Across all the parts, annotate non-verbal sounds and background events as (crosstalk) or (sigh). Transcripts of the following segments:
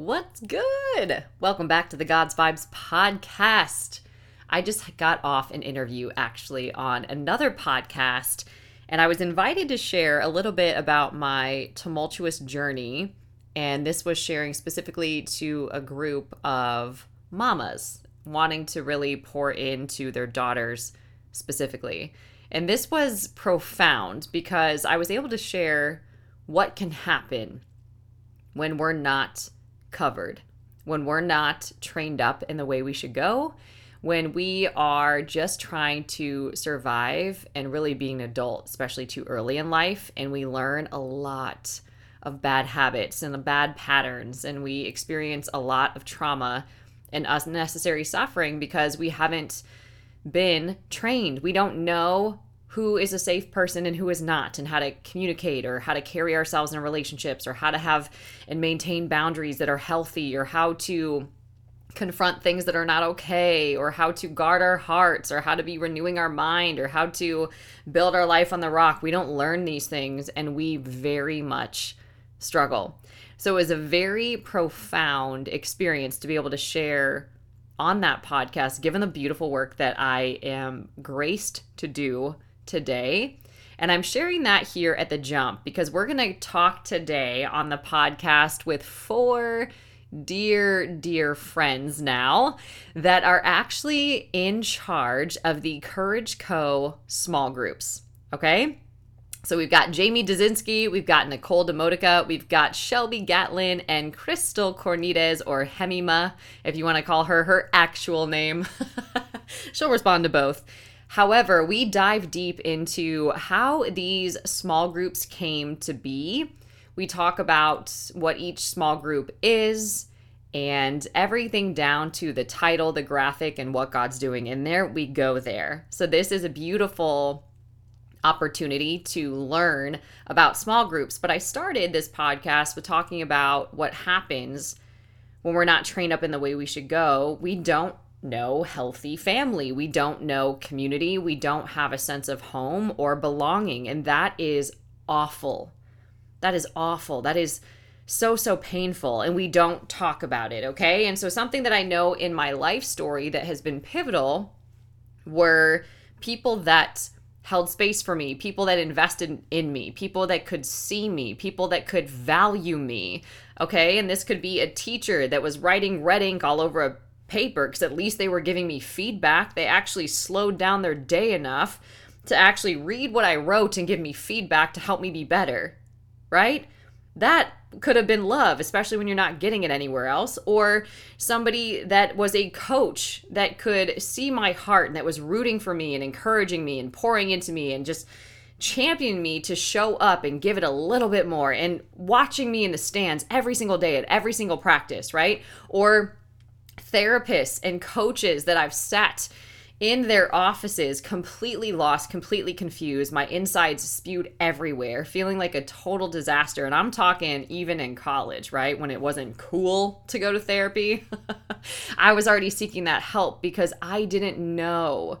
What's good? Welcome back to the God's Vibes podcast. I just got off an interview actually on another podcast, and I was invited to share a little bit about my tumultuous journey. And this was sharing specifically to a group of mamas wanting to really pour into their daughters specifically. And this was profound because I was able to share what can happen when we're not covered, when we're not trained up in the way we should go, when we are just trying to survive and really being an adult, especially too early in life, and we learn a lot of bad habits and the bad patterns, and we experience a lot of trauma and unnecessary suffering because we haven't been trained. We don't know who is a safe person and who is not, and how to communicate or how to carry ourselves in relationships or how to have and maintain boundaries that are healthy or how to confront things that are not okay or how to guard our hearts or how to be renewing our mind or how to build our life on the rock. We don't learn these things and we very much struggle. So it was a very profound experience to be able to share on that podcast, given the beautiful work that I am graced to do today. And I'm sharing that here at the jump because we're going to talk today on the podcast with four dear, dear friends now that are actually in charge of the Courage Co. small groups. Okay. So we've got Jamie Dazinski, we've got Nicole Demotica, we've got Shelby Gatlin, and Crystal Cornides, or Hemima, if you want to call her her actual name. (laughs) She'll respond to both. However, we dive deep into how these small groups came to be. We talk about what each small group is and everything down to the title, the graphic, and what God's doing in there. We go there. So, this is a beautiful opportunity to learn about small groups. But I started this podcast with talking about what happens when we're not trained up in the way we should go. We don't know healthy family. We don't know community. We don't have a sense of home or belonging. And that is awful. That is awful. That is so, so painful. And we don't talk about it. Okay. And so, something that I know in my life story that has been pivotal were people that held space for me, people that invested in me, people that could see me, people that could value me. Okay. And this could be a teacher that was writing red ink all over a paper because at least they were giving me feedback. They actually slowed down their day enough to actually read what I wrote and give me feedback to help me be better. Right? That could have been love, especially when you're not getting it anywhere else. Or somebody that was a coach that could see my heart and that was rooting for me and encouraging me and pouring into me and just championing me to show up and give it a little bit more and watching me in the stands every single day at every single practice, right? Or therapists and coaches that I've sat in their offices, completely lost, completely confused, my insides spewed everywhere, feeling like a total disaster. And I'm talking even in college, right? When it wasn't cool to go to therapy, (laughs) I was already seeking that help because I didn't know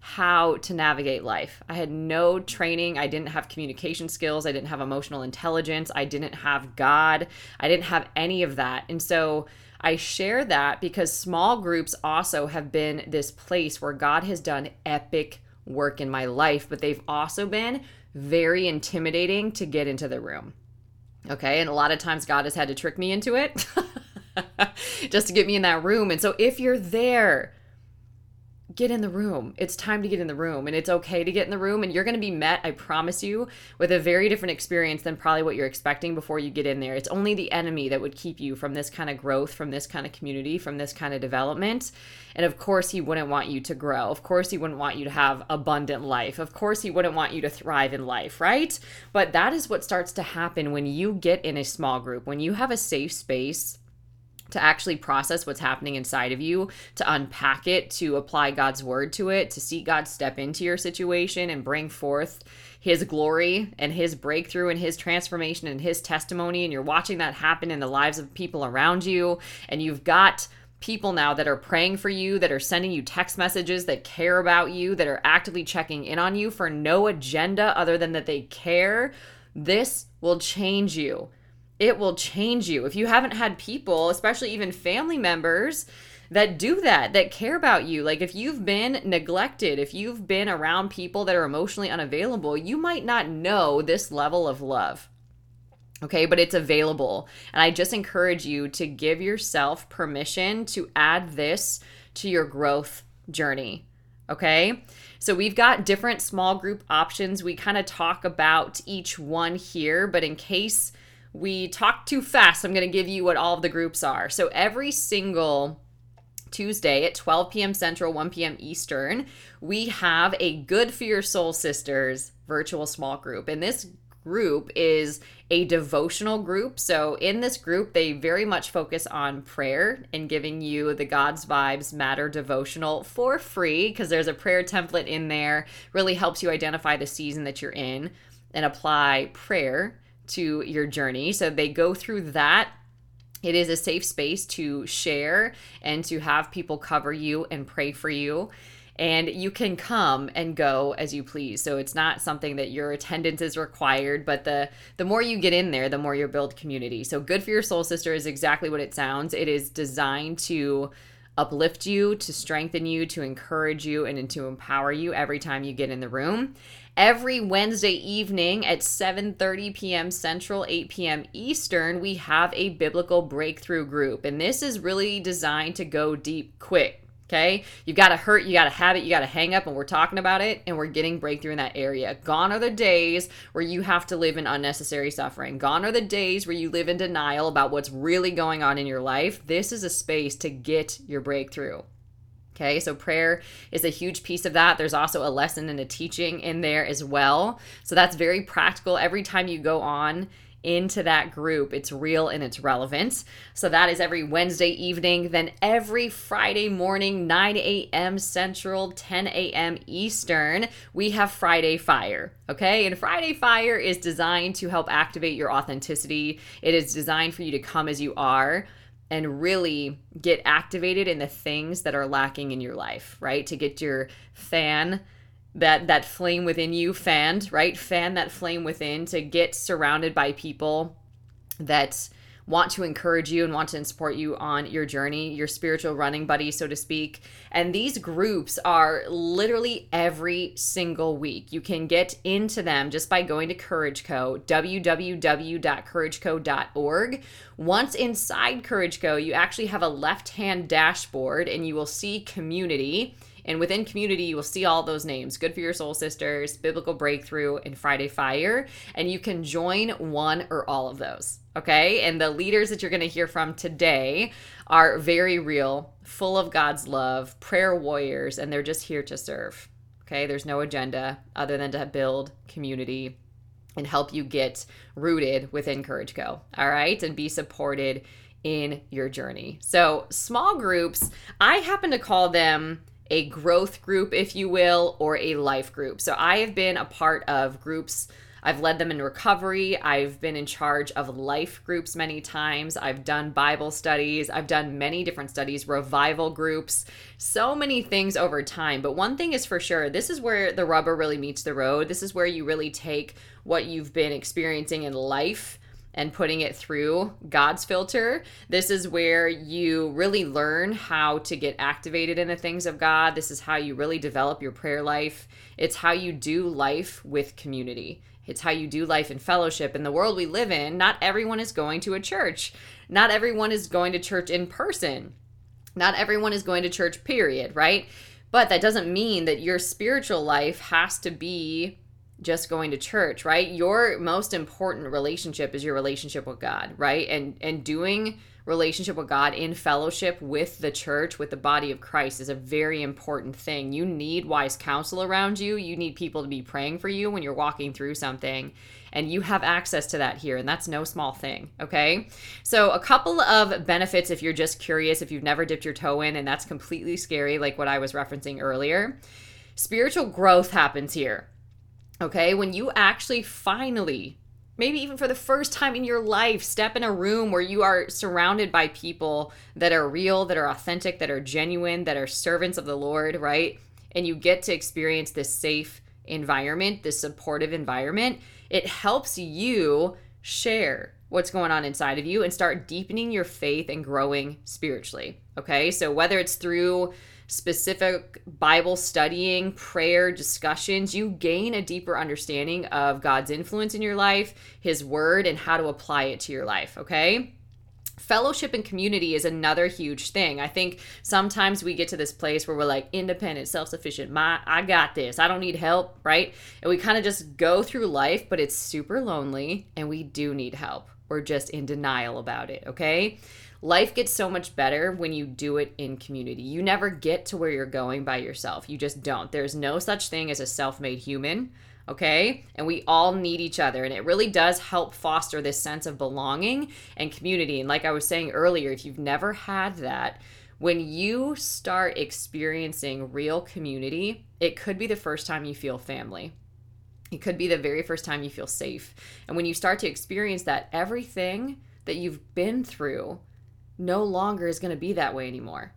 how to navigate life. I had no training. I didn't have communication skills. I didn't have emotional intelligence. I didn't have God. I didn't have any of that. And so, I share that because small groups also have been this place where God has done epic work in my life, but they've also been very intimidating to get into the room. Okay. And a lot of times God has had to trick me into it (laughs) just to get me in that room. And so if you're there, get in the room. It's time to get in the room and it's okay to get in the room and you're going to be met, I promise you, with a very different experience than probably what you're expecting before you get in there. It's only the enemy that would keep you from this kind of growth, from this kind of community, from this kind of development. And of course, he wouldn't want you to grow. Of course, he wouldn't want you to have abundant life. Of course, he wouldn't want you to thrive in life, right? But that is what starts to happen when you get in a small group, when you have a safe space to actually process what's happening inside of you, to unpack it, to apply God's word to it, to see God step into your situation and bring forth his glory and his breakthrough and his transformation and his testimony. And you're watching that happen in the lives of people around you. And you've got people now that are praying for you, that are sending you text messages, that care about you, that are actively checking in on you for no agenda other than that they care. This will change you it will change you. If you haven't had people, especially even family members, that do that, that care about you. Like if you've been neglected, if you've been around people that are emotionally unavailable, you might not know this level of love. Okay, but it's available. And I just encourage you to give yourself permission to add this to your growth journey. Okay, so we've got different small group options. We kind of talk about each one here, but in case we talk too fast, I'm going to give you what all of the groups are. So every single Tuesday at 12 p.m. Central, 1 p.m. Eastern, we have a Good for Your Soul Sisters virtual small group. And this group is a devotional group. So, in this group, they very much focus on prayer and giving you the God's Vibes Matter devotional for free because there's a prayer template in there. Really helps you identify the season that you're in and apply prayer to your journey. So, they go through that. It is a safe space to share and to have people cover you and pray for you. And you can come and go as you please. So it's not something that your attendance is required but the the more you get in there the more you build community. So good for your soul sister is exactly what it sounds. It is designed to uplift you to strengthen you to encourage you and to empower you every time you get in the room every wednesday evening at 7.30 p.m central 8 p.m eastern we have a biblical breakthrough group and this is really designed to go deep quick Okay. You've got to hurt, you got to have it, you got to hang up, and we're talking about it, and we're getting breakthrough in that area. Gone are the days where you have to live in unnecessary suffering. Gone are the days where you live in denial about what's really going on in your life. This is a space to get your breakthrough. Okay, so prayer is a huge piece of that. There's also a lesson and a teaching in there as well. So that's very practical. Every time you go on into that group. It's real and it's relevant. So that is every Wednesday evening. Then every Friday morning, 9 a.m. Central, 10 a.m. Eastern, we have Friday Fire. Okay. And Friday Fire is designed to help activate your authenticity, it is designed for you to come as you are and really get activated in the things that are lacking in your life, right? To get your fan that that flame within you fanned, right? Fan that flame within to get surrounded by people that want to encourage you and want to support you on your journey, your spiritual running buddy, so to speak. And these groups are literally every single week. You can get into them just by going to Courage Co, www.courageco.org. Once inside Courage Co, you actually have a left hand dashboard and you will see community and within community, you will see all those names Good for Your Soul Sisters, Biblical Breakthrough, and Friday Fire. And you can join one or all of those. Okay. And the leaders that you're going to hear from today are very real, full of God's love, prayer warriors, and they're just here to serve. Okay. There's no agenda other than to build community and help you get rooted within Courage Co. All right. And be supported in your journey. So, small groups, I happen to call them a growth group, if you will, or a life group. So I have been a part of groups. I've led them in recovery. I've been in charge of life groups many times. I've done Bible studies. I've done many different studies, revival groups, so many things over time. But one thing is for sure this is where the rubber really meets the road. This is where you really take what you've been experiencing in life and putting it through God's filter. This is where you really learn how to get activated in the things of God. This is how you really develop your prayer life. It's how you do life with community. It's how you do life and fellowship. In the world we live in, not everyone is going to a church. Not everyone is going to church in person. Not everyone is going to church, period, right? But that doesn't mean that your spiritual life has to be just going to church, right? Your most important relationship is your relationship with God, right? And and doing relationship with God in fellowship with the church, with the body of Christ is a very important thing. You need wise counsel around you. You need people to be praying for you when you're walking through something. And you have access to that here, and that's no small thing, okay? So, a couple of benefits if you're just curious, if you've never dipped your toe in, and that's completely scary, like what I was referencing earlier. Spiritual growth happens here Okay, when you actually finally, maybe even for the first time in your life, step in a room where you are surrounded by people that are real, that are authentic, that are genuine, that are servants of the Lord, right? And you get to experience this safe environment, this supportive environment, it helps you share what's going on inside of you and start deepening your faith and growing spiritually. Okay, so whether it's through specific Bible studying, prayer, discussions, you gain a deeper understanding of God's influence in your life, His Word, and how to apply it to your life. Okay fellowship and community is another huge thing. I think sometimes we get to this place where we're like independent, self-sufficient. My I got this. I don't need help, right? And we kind of just go through life, but it's super lonely and we do need help. We're just in denial about it, okay? Life gets so much better when you do it in community. You never get to where you're going by yourself. You just don't. There's no such thing as a self-made human okay? And we all need each other. And it really does help foster this sense of belonging and community. And like I was saying earlier, if you've never had that, when you start experiencing real community, it could be the first time you feel family. It could be the very first time you feel safe. And when you start to experience that, everything that you've been through no longer is going to be that way anymore.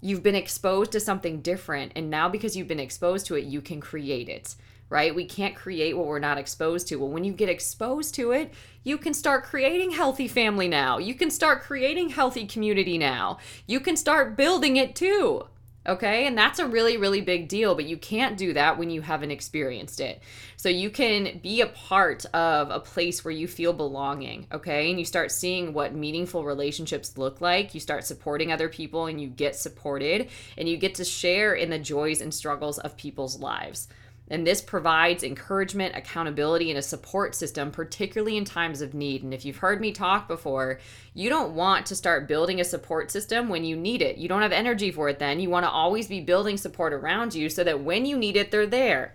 You've been exposed to something different, and now because you've been exposed to it, you can create it right? We can't create what we're not exposed to. Well, when you get exposed to it, you can start creating healthy family now. You can start creating healthy community now. You can start building it too. Okay, and that's a really, really big deal, but you can't do that when you haven't experienced it. So you can be a part of a place where you feel belonging, okay, and you start seeing what meaningful relationships look like. You start supporting other people and you get supported, and you get to share in the joys and struggles of people's lives. And this provides encouragement, accountability, and a support system, particularly in times of need. And if you've heard me talk before, you don't want to start building a support system when you need it. You don't have energy for it then. You want to always be building support around you so that when you need it, they're there.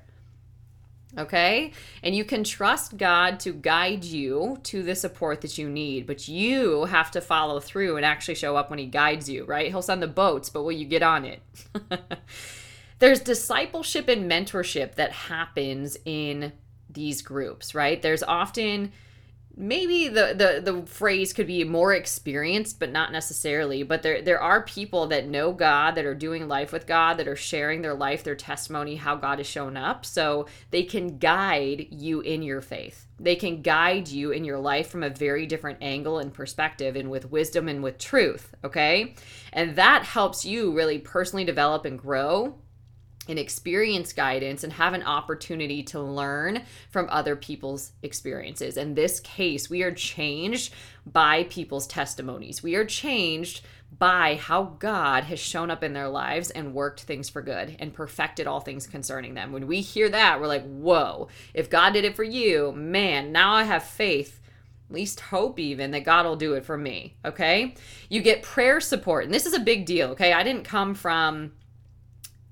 Okay? And you can trust God to guide you to the support that you need, but you have to follow through and actually show up when He guides you, right? He'll send the boats, but will you get on it? (laughs) there's discipleship and mentorship that happens in these groups, right? There's often maybe the, the the phrase could be more experienced but not necessarily but there there are people that know God that are doing life with God that are sharing their life their testimony how God has shown up. So they can guide you in your faith. They can guide you in your life from a very different angle and perspective and with wisdom and with truth okay? And that helps you really personally develop and grow and experience guidance and have an opportunity to learn from other people's experiences. In this case, we are changed by people's testimonies. We are changed by how God has shown up in their lives and worked things for good and perfected all things concerning them. When we hear that, we're like, whoa, if God did it for you, man, now I have faith least hope even that God will do it for me. Okay. You get prayer support. And this is a big deal. Okay. I didn't come from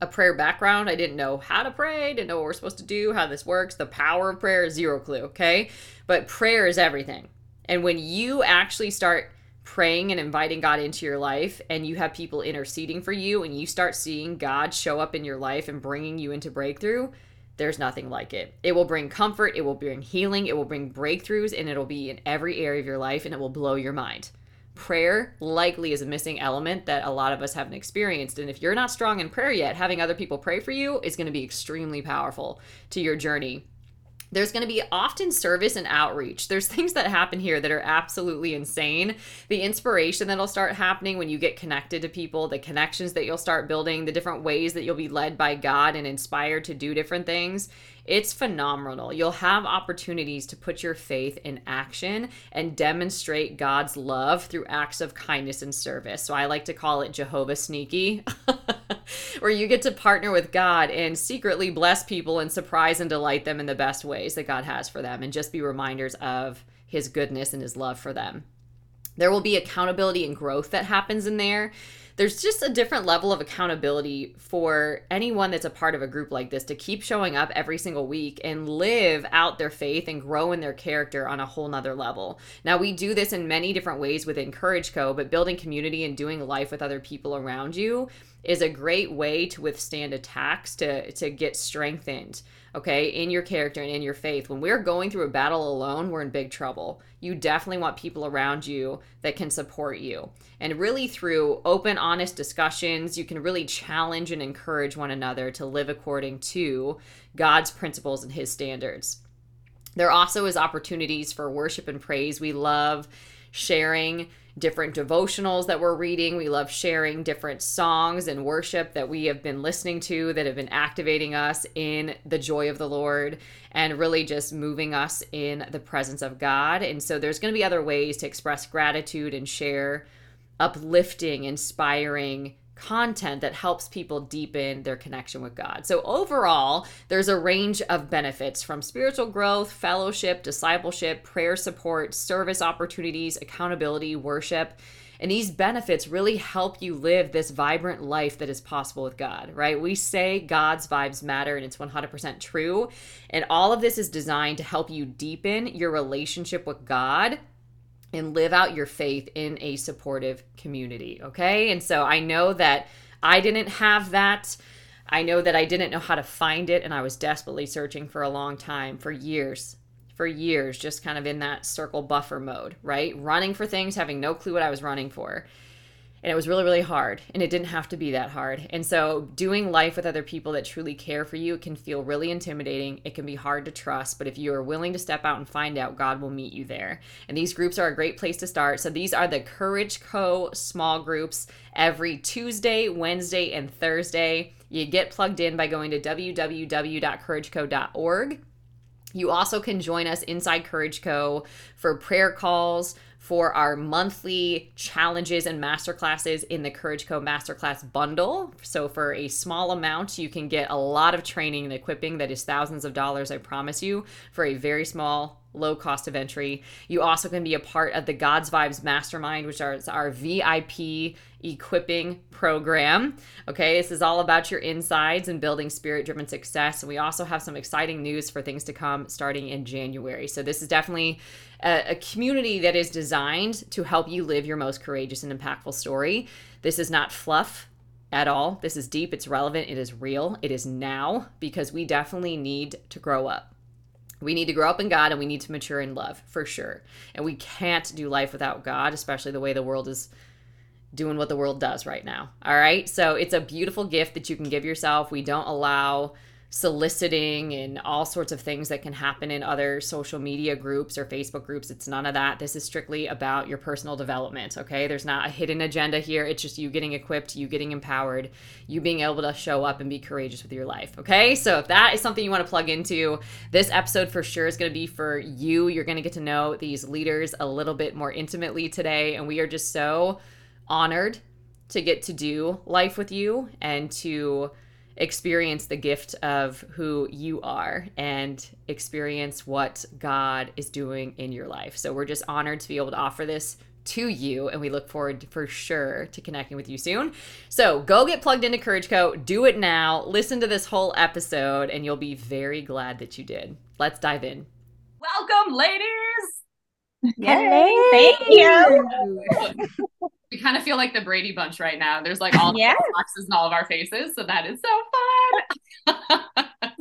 a prayer background. I didn't know how to pray, didn't know what we're supposed to do, how this works, the power of prayer, zero clue, okay? But prayer is everything. And when you actually start praying and inviting God into your life and you have people interceding for you and you start seeing God show up in your life and bringing you into breakthrough, there's nothing like it. It will bring comfort, it will bring healing, it will bring breakthroughs, and it'll be in every area of your life and it will blow your mind prayer likely is a missing element that a lot of us haven't experienced. And if you're not strong in prayer yet, having other people pray for you is going to be extremely powerful to your journey. There's going to be often service and outreach. There's things that happen here that are absolutely insane. The inspiration that'll start happening when you get connected to people, the connections that you'll start building, the different ways that you'll be led by God and inspired to do different things it's phenomenal. You'll have opportunities to put your faith in action and demonstrate God's love through acts of kindness and service. So I like to call it Jehovah Sneaky, (laughs) where you get to partner with God and secretly bless people and surprise and delight them in the best ways that God has for them and just be reminders of his goodness and his love for them. There will be accountability and growth that happens in there there's just a different level of accountability for anyone that's a part of a group like this to keep showing up every single week and live out their faith and grow in their character on a whole nother level. Now, we do this in many different ways within Courage Co., but building community and doing life with other people around you is a great way to withstand attacks, to, to get strengthened okay, in your character and in your faith. When we're going through a battle alone, we're in big trouble. You definitely want people around you that can support you. And really, through open, honest discussions, you can really challenge and encourage one another to live according to God's principles and His standards. There also is opportunities for worship and praise. We love sharing different devotionals that we're reading. We love sharing different songs and worship that we have been listening to that have been activating us in the joy of the Lord and really just moving us in the presence of God. And so there's going to be other ways to express gratitude and share uplifting, inspiring content that helps people deepen their connection with God. So, overall, there's a range of benefits from spiritual growth, fellowship, discipleship, prayer support, service opportunities, accountability, worship. And these benefits really help you live this vibrant life that is possible with God, right? We say God's vibes matter, and it's 100% true. And all of this is designed to help you deepen your relationship with God and live out your faith in a supportive community. Okay. And so I know that I didn't have that. I know that I didn't know how to find it, and I was desperately searching for a long time, for years, for years, just kind of in that circle buffer mode, right? Running for things, having no clue what I was running for and it was really really hard and it didn't have to be that hard. And so doing life with other people that truly care for you can feel really intimidating. It can be hard to trust but if you are willing to step out and find out god will meet you there. And these groups are a great place to start. So these are the courage co. small groups every tuesday wednesday and thursday. You get plugged in by going to www.courageco.org you also can join us inside Courage Co for prayer calls, for our monthly challenges and masterclasses in the Courage Co Masterclass bundle. So, for a small amount, you can get a lot of training and equipping that is thousands of dollars, I promise you, for a very small low cost of entry. You also can be a part of the God's Vibes Mastermind, which is our VIP equipping program. Okay, this is all about your insides and building spirit driven success. And we also have some exciting news for things to come starting in January. So, this is definitely a, a community that is designed to help you live your most courageous and impactful story. This is not fluff at all. This is deep, it's relevant, it is real, it is now because we definitely need to grow up. We need to grow up in God and we need to mature in love for sure. And we can't do life without God, especially the way the world is doing what the world does right now. All right. So it's a beautiful gift that you can give yourself. We don't allow soliciting and all sorts of things that can happen in other social media groups or Facebook groups. It's none of that. This is strictly about your personal development, okay? There's not a hidden agenda here. It's just you getting equipped, you getting empowered, you being able to show up and be courageous with your life, okay? So if that is something you want to plug into, this episode for sure is going to be for you. You're going to get to know these leaders a little bit more intimately today, and we are just so honored to get to do life with you and to experience the gift of who you are and experience what God is doing in your life. So we're just honored to be able to offer this to you and we look forward for sure to connecting with you soon. So go get plugged into Courage Co. Do it now. Listen to this whole episode and you'll be very glad that you did. Let's dive in. Welcome, ladies. Yay! Thank you. we kind of feel like the Brady Bunch right now. There's like all yes. the boxes in all of our faces, so that is so fun. (laughs)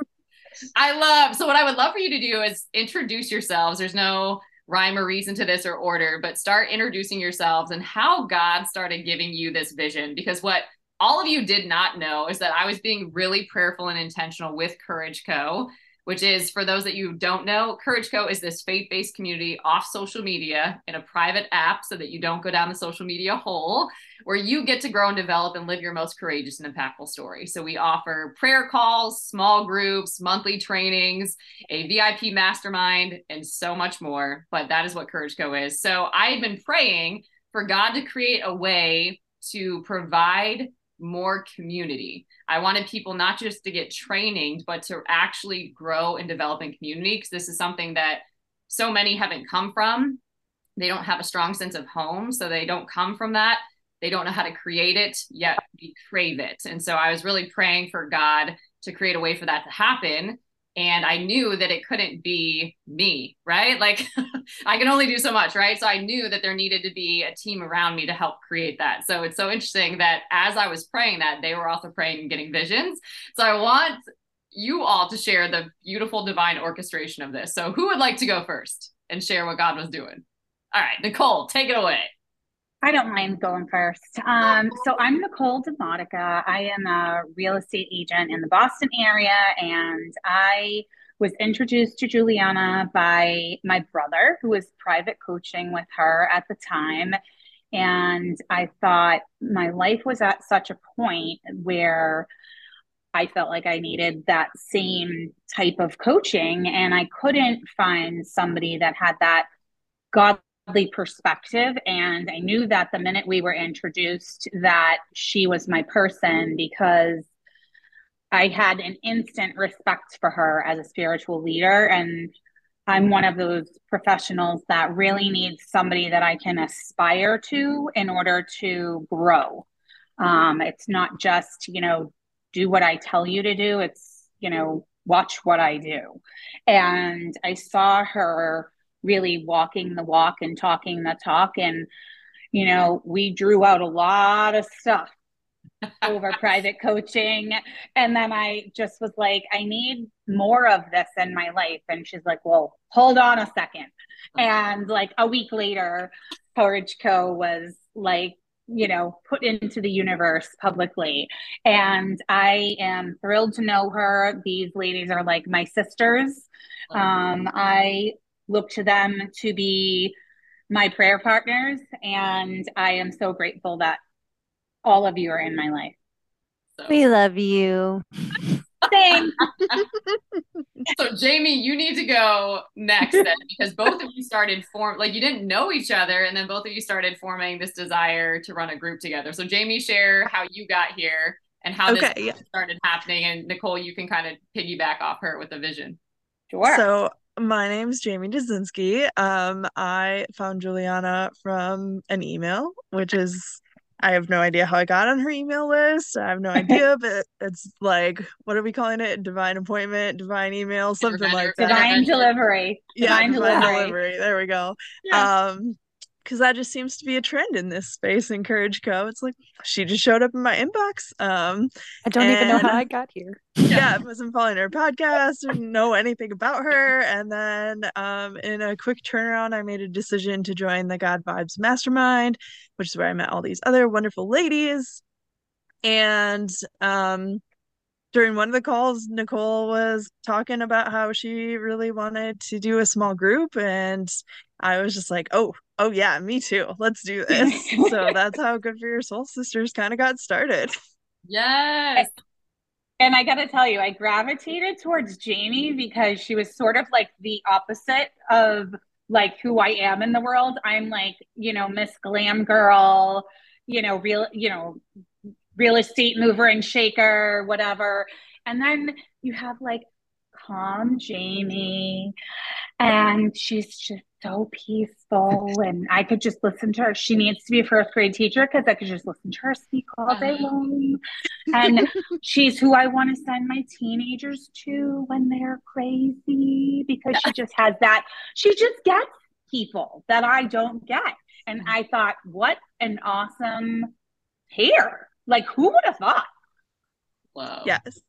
I love. So what I would love for you to do is introduce yourselves. There's no rhyme or reason to this or order, but start introducing yourselves and how God started giving you this vision. Because what all of you did not know is that I was being really prayerful and intentional with Courage Co which is for those that you don't know, Courage Co is this faith based community off social media in a private app so that you don't go down the social media hole where you get to grow and develop and live your most courageous and impactful story. So we offer prayer calls, small groups, monthly trainings, a VIP mastermind, and so much more. But that is what Courage Co is. So I've been praying for God to create a way to provide more community. I wanted people not just to get training, but to actually grow and develop in community because this is something that so many haven't come from. They don't have a strong sense of home, so they don't come from that. They don't know how to create it, yet we crave it. And so I was really praying for God to create a way for that to happen and I knew that it couldn't be me, right? (laughs) Like I can only do so much, right? So I knew that there needed to be a team around me to help create that. So it's so interesting that as I was praying that, they were also praying and getting visions. So I want you all to share the beautiful divine orchestration of this. So who would like to go first and share what God was doing? All right, Nicole, take it away. I don't mind going first. Um, so I'm Nicole DeModica. I am a real estate agent in the Boston area, and I was introduced to Juliana by my brother, who was private coaching with her at the time. And I thought my life was at such a point where I felt like I needed that same type of coaching. And I couldn't find somebody that had that godly perspective. And I knew that the minute we were introduced, that she was my person because I had an instant respect for her as a spiritual leader. And I'm one of those professionals that really needs somebody that I can aspire to in order to grow. Um, it's not just, you know, do what I tell you to do. It's, you know, watch what I do. And I saw her really walking the walk and talking the talk. And, you know, we drew out a lot of stuff (laughs) over private coaching. And then I just was like, I need more of this in my life. And she's like, well, hold on a second. And like a week later, Courage Co was like, you know, put into the universe publicly. And I am thrilled to know her. These ladies are like my sisters. Um, I look to them to be my prayer partners. And I am so grateful that all of you are in my life. So. We love you. Thanks. (laughs) so Jamie, you need to go next then because both of you started form like you didn't know each other and then both of you started forming this desire to run a group together. So Jamie, share how you got here and how okay, this yeah. started happening and Nicole, you can kind of piggyback off her with the vision. Sure. So my name's Jamie Dazinski. Um, I found Juliana from an email, which is I have no idea how I got on her email list. I have no (laughs) idea, but it's like, what are we calling it? Divine appointment, divine email, something like that. Divine delivery. Yeah, divine, divine delivery. delivery. There we go. Yeah. Um, because that just seems to be a trend in this space in Courage Co. It's like she just showed up in my inbox. Um, I don't even know how I got here. Yeah, I wasn't following her podcast, didn't know anything about her, and then um, in a quick turnaround, I made a decision to join the God Vibes Mastermind, which is where I met all these other wonderful ladies. And um, during one of the calls, Nicole was talking about how she really wanted to do a small group, and I was just like, oh, oh yeah, me too. Let's do (laughs) this. so that's how Good for Your Soul Sisters kind of got started. Yes. And I got to tell you, I gravitated towards Jamie because she was sort of like the opposite of like who I am in the world. I'm like, you know, Miss Glam Girl, you know, real, you know, real estate mover and shaker, whatever. And then you have like calm Jamie, and she's just so peaceful. And I could just listen to her. She needs to be a first grade teacher because I could just listen to her speak all day uh-huh. long. And she's who I want to send my teenagers to when they're crazy because she just has that, she just gets people that I don't get. And I thought, what an awesome pair. Like, who would have thought? Wow. Yes.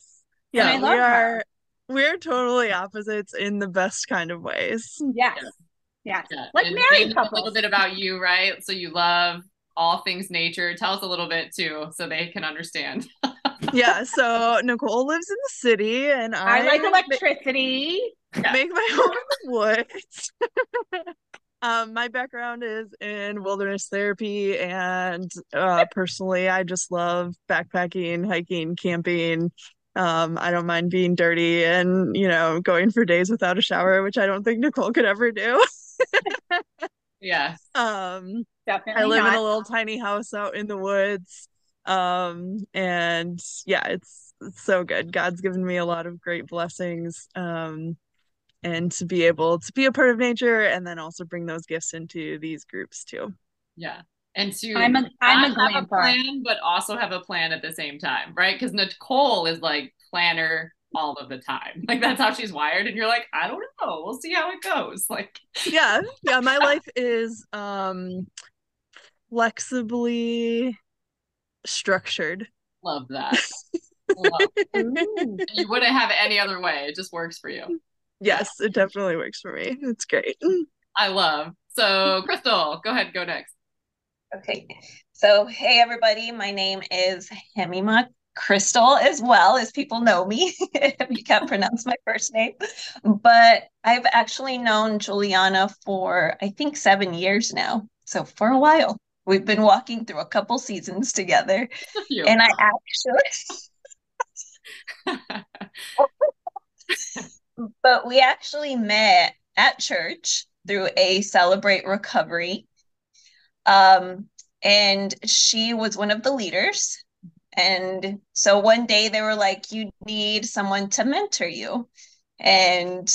Yeah, we are. Her we're totally opposites in the best kind of ways. Yes. Yes. Yeah. Like married couples. A little bit about you, right? So you love all things nature. Tell us a little bit too, so they can understand. (laughs) yeah. So Nicole lives in the city, and I, I like electricity. Make, make my home in the (laughs) woods. (laughs) um, my background is in wilderness therapy, and uh, personally, I just love backpacking, hiking, camping, um, I don't mind being dirty and, you know, going for days without a shower, which I don't think Nicole could ever do. (laughs) yeah. Um, Definitely I live not. in a little tiny house out in the woods. Um, and yeah, it's, it's so good. God's given me a lot of great blessings. Um, and to be able to be a part of nature and then also bring those gifts into these groups too. Yeah and to I'm a, I'm a have a plan, but also have a plan at the same time, right? Because Nicole is like planner all of the time. Like that's how she's wired. And you're like, I don't know. We'll see how it goes. (laughs) Like Yeah. Yeah. My (laughs) life is um flexibly structured. Love that. (laughs) Love you wouldn't have it any other way. It just works for you. Yes, yeah. it definitely works for me. It's great. I love. So Crystal, go ahead, go next. Okay. So, hey, everybody. My name is Hemima Crystal as well, as people know me, (laughs) if you can't pronounce my first name. But I've actually known Juliana for, I think, seven years now. So for a while. We've been walking through a couple seasons together. and I actually, (laughs) but we actually met at church through a Celebrate Recovery. Um, and she was one of the leaders. And so one day they were like, You need someone to mentor you. And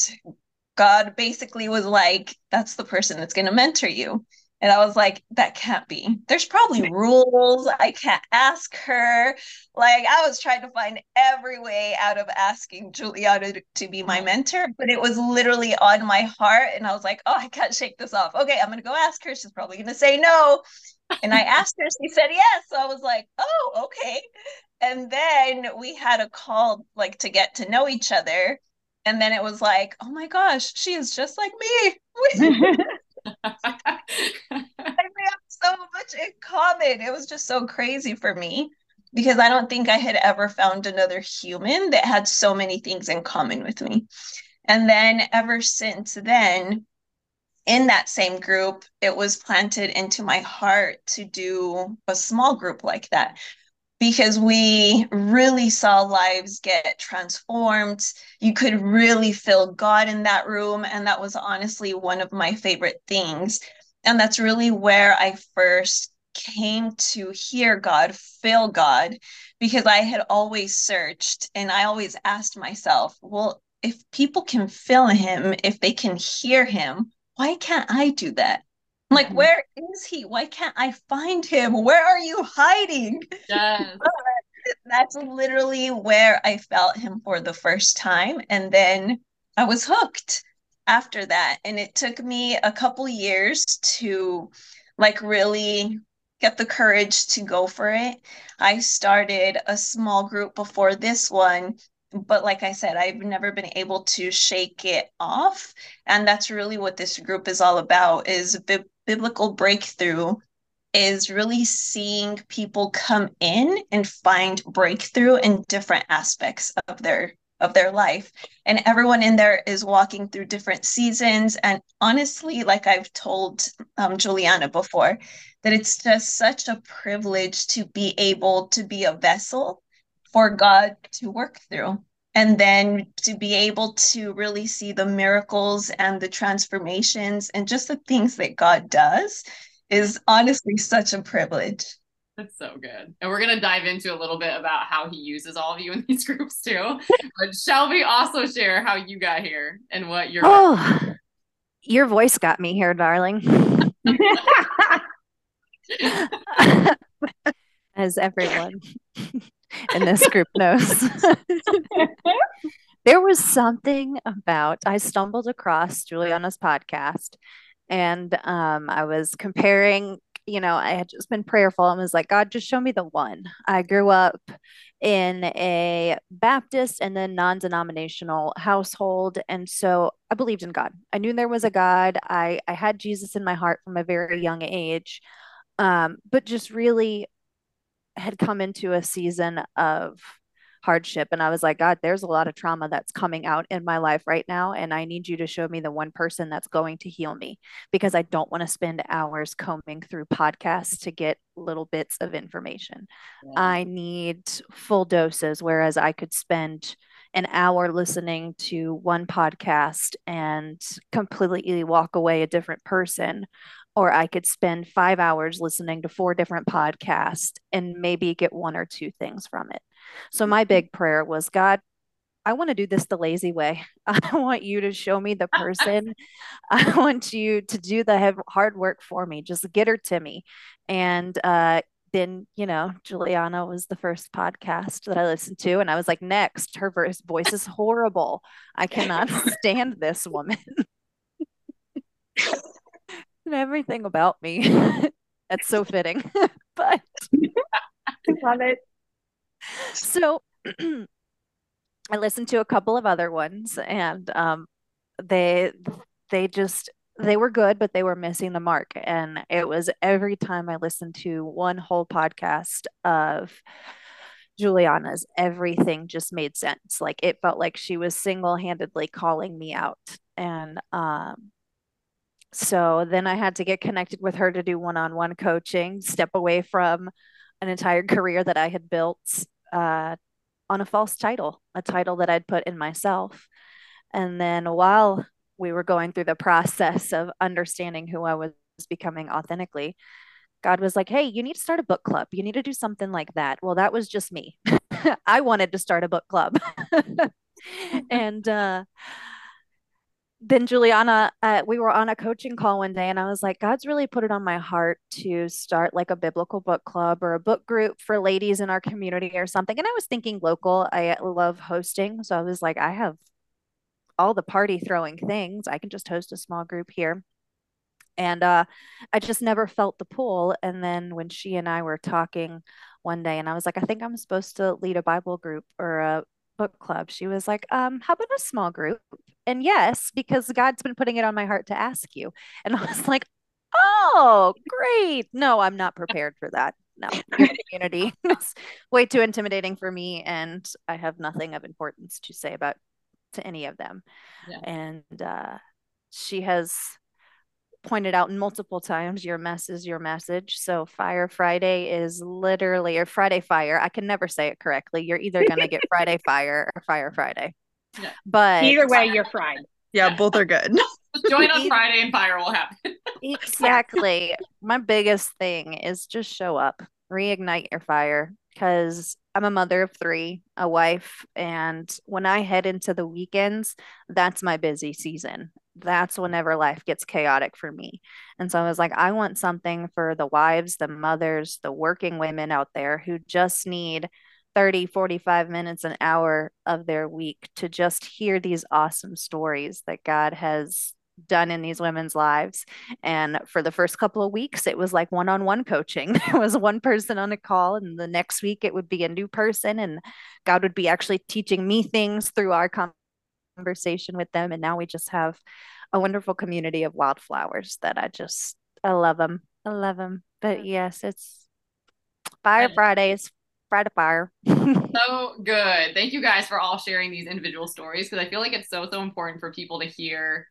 God basically was like, That's the person that's going to mentor you. And I was like, that can't be. There's probably rules. I can't ask her. Like, I was trying to find every way out of asking Juliana to, to be my mm-hmm. mentor, but it was literally on my heart. And I was like, oh, I can't shake this off. Okay, I'm going to go ask her. She's probably going to say no. And I asked her, she said yes. So I was like, oh, okay. And then we had a call like to get to know each other. And then it was like, oh my gosh, she is just like me. (laughs) we have so much in common. It was just so crazy for me because I don't think I had ever found another human that had so many things in common with me. And then ever since then, in that same group, it was planted into my heart to do a small group like that because we really saw lives get transformed. You could really feel God in that room. And that was honestly one of my favorite things. And that's really where I first came to hear God, feel God, because I had always searched and I always asked myself, well, if people can feel him, if they can hear him, why can't I do that? I'm like, mm-hmm. where is he? Why can't I find him? Where are you hiding? Yes. (laughs) That's literally where I felt him for the first time. And then I was hooked after that. And it took me a couple years to like really get the courage to go for it. I started a small group before this one but like I said, I've never been able to shake it off. And that's really what this group is all about is bi- biblical breakthrough is really seeing people come in and find breakthrough in different aspects of their of their life and everyone in there is walking through different seasons and honestly like i've told um, juliana before that it's just such a privilege to be able to be a vessel for god to work through and then to be able to really see the miracles and the transformations and just the things that God does is honestly such a privilege. That's so good. And we're going to dive into a little bit about how he uses all of you in (laughs) these groups too. but Shelby also share how you got here and what your Oh. Your voice got me here, darling. (laughs) (laughs) As everyone in this group knows. (laughs) there was something about I stumbled across Juliana's podcast and um, I was comparing, you know, I had just been prayerful and was like, God, just show me the one. I grew up in a Baptist and then non denominational household. And so I believed in God. I knew there was a God. I, I had Jesus in my heart from a very young age. Um, but just really had come into a season of hardship and I was like, God, there's a lot of trauma that's coming out in my life right now. And I need you to show me the one person that's going to heal me because I don't want to spend hours combing through podcasts to get little bits of information. Yeah. I need full doses, whereas I could spend an hour listening to one podcast and completely walk away a different person or I could spend five hours listening to four different podcasts and maybe get one or two things from it. So, my big prayer was God, I want to do this the lazy way. (laughs) I want you to show me the person. (laughs) I want you to do the hard work for me. Just get her to me. And uh, then, you know, Juliana was the first podcast that I listened to. And I was like, next, her voice is horrible. I cannot (laughs) stand this woman (laughs) and everything about me. (laughs) That's so fitting. but I love it. So (clears throat) I listened to a couple of other ones and um, they they just they were good, but they were missing the mark. And it was every time I listened to one whole podcast of Juliana's everything just made sense. Like it felt like she was single-handedly calling me out. And um so then I had to get connected with her to do one-on-one coaching, step away from an entire career that I had built uh, on a false title, a title that I'd put in myself. And then while we were going through the process of understanding who I was becoming authentically, God was like, hey, you need to start a book club. You need to do something like that. Well, that was just me. (laughs) I wanted to start a book club. (laughs) and uh, then Juliana, uh, we were on a coaching call one day, and I was like, God's really put it on my heart to start like a biblical book club or a book group for ladies in our community or something. And I was thinking local. I love hosting. So I was like, I have all the party throwing things. I can just host a small group here and uh, I just never felt the pull. And then when she and I were talking one day, and I was like, I think I'm supposed to lead a Bible group or a book club. She was like, um, how about a small group? And yes, because God's been putting it on my heart to ask you. And (laughs) I was like, oh, great. No, I'm not prepared for that. No, (laughs) community is way too intimidating for me, and I have nothing of importance to say about to any of them. Yeah. And uh, she has pointed out multiple times your mess is your message. So Fire Friday is literally or Friday Fire. I can never say it correctly. You're either gonna get Friday (laughs) Fire or Fire Friday. Yeah. But either way, you're fried. Yeah, yeah. both are good. (laughs) join on Friday and fire will happen. (laughs) exactly. My biggest thing is just show up, reignite your fire because I'm a mother of three, a wife, and when I head into the weekends, that's my busy season that's whenever life gets chaotic for me. And so I was like, I want something for the wives, the mothers, the working women out there who just need 30, 45 minutes, an hour of their week to just hear these awesome stories that God has done in these women's lives. And for the first couple of weeks, it was like one on one coaching. (laughs) There was one person on a call, and the next week it would be a new person, and God would be actually teaching me things through our conversation with them. And now we just have a wonderful community of wildflowers that I just, I love them. I love them. But yes, it's Fire Fridays, Friday Fire. (laughs) so good. Thank you guys for all sharing these individual stories because I feel like it's so, so important for people to hear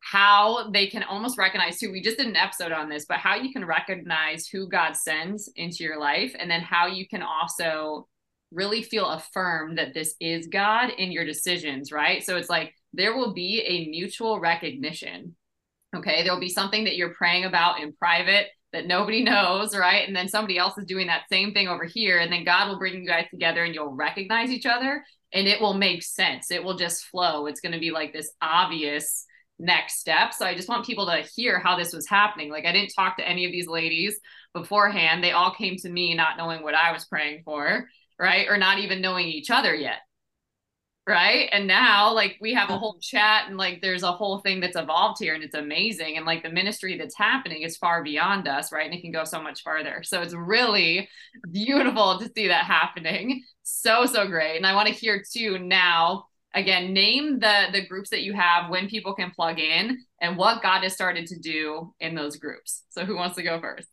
how they can almost recognize who We just did an episode on this, but how you can recognize who God sends into your life and then how you can also really feel affirmed that this is God in your decisions, right? So it's like there will be a mutual recognition. Okay. There'll be something that you're praying about in private that nobody (laughs) knows, right? And then somebody else is doing that same thing over here. And then God will bring you guys together and you'll recognize each other and it will make sense. It will just flow. It's going to be like this obvious next step. So I just want people to hear how this was happening. Like I didn't talk to any of these ladies beforehand. They all came to me not knowing what I was praying for right? Or not even knowing each other yet. Right. And now, like, we have a whole chat and like there's a whole thing that's evolved here and it's amazing. And like the ministry that's happening is far beyond us, right? And it can go so much farther. So it's really beautiful to see that happening. So, so great. And I want to hear too now again name the the groups that you have when people can plug in and what god has started to do in those groups so who wants to go first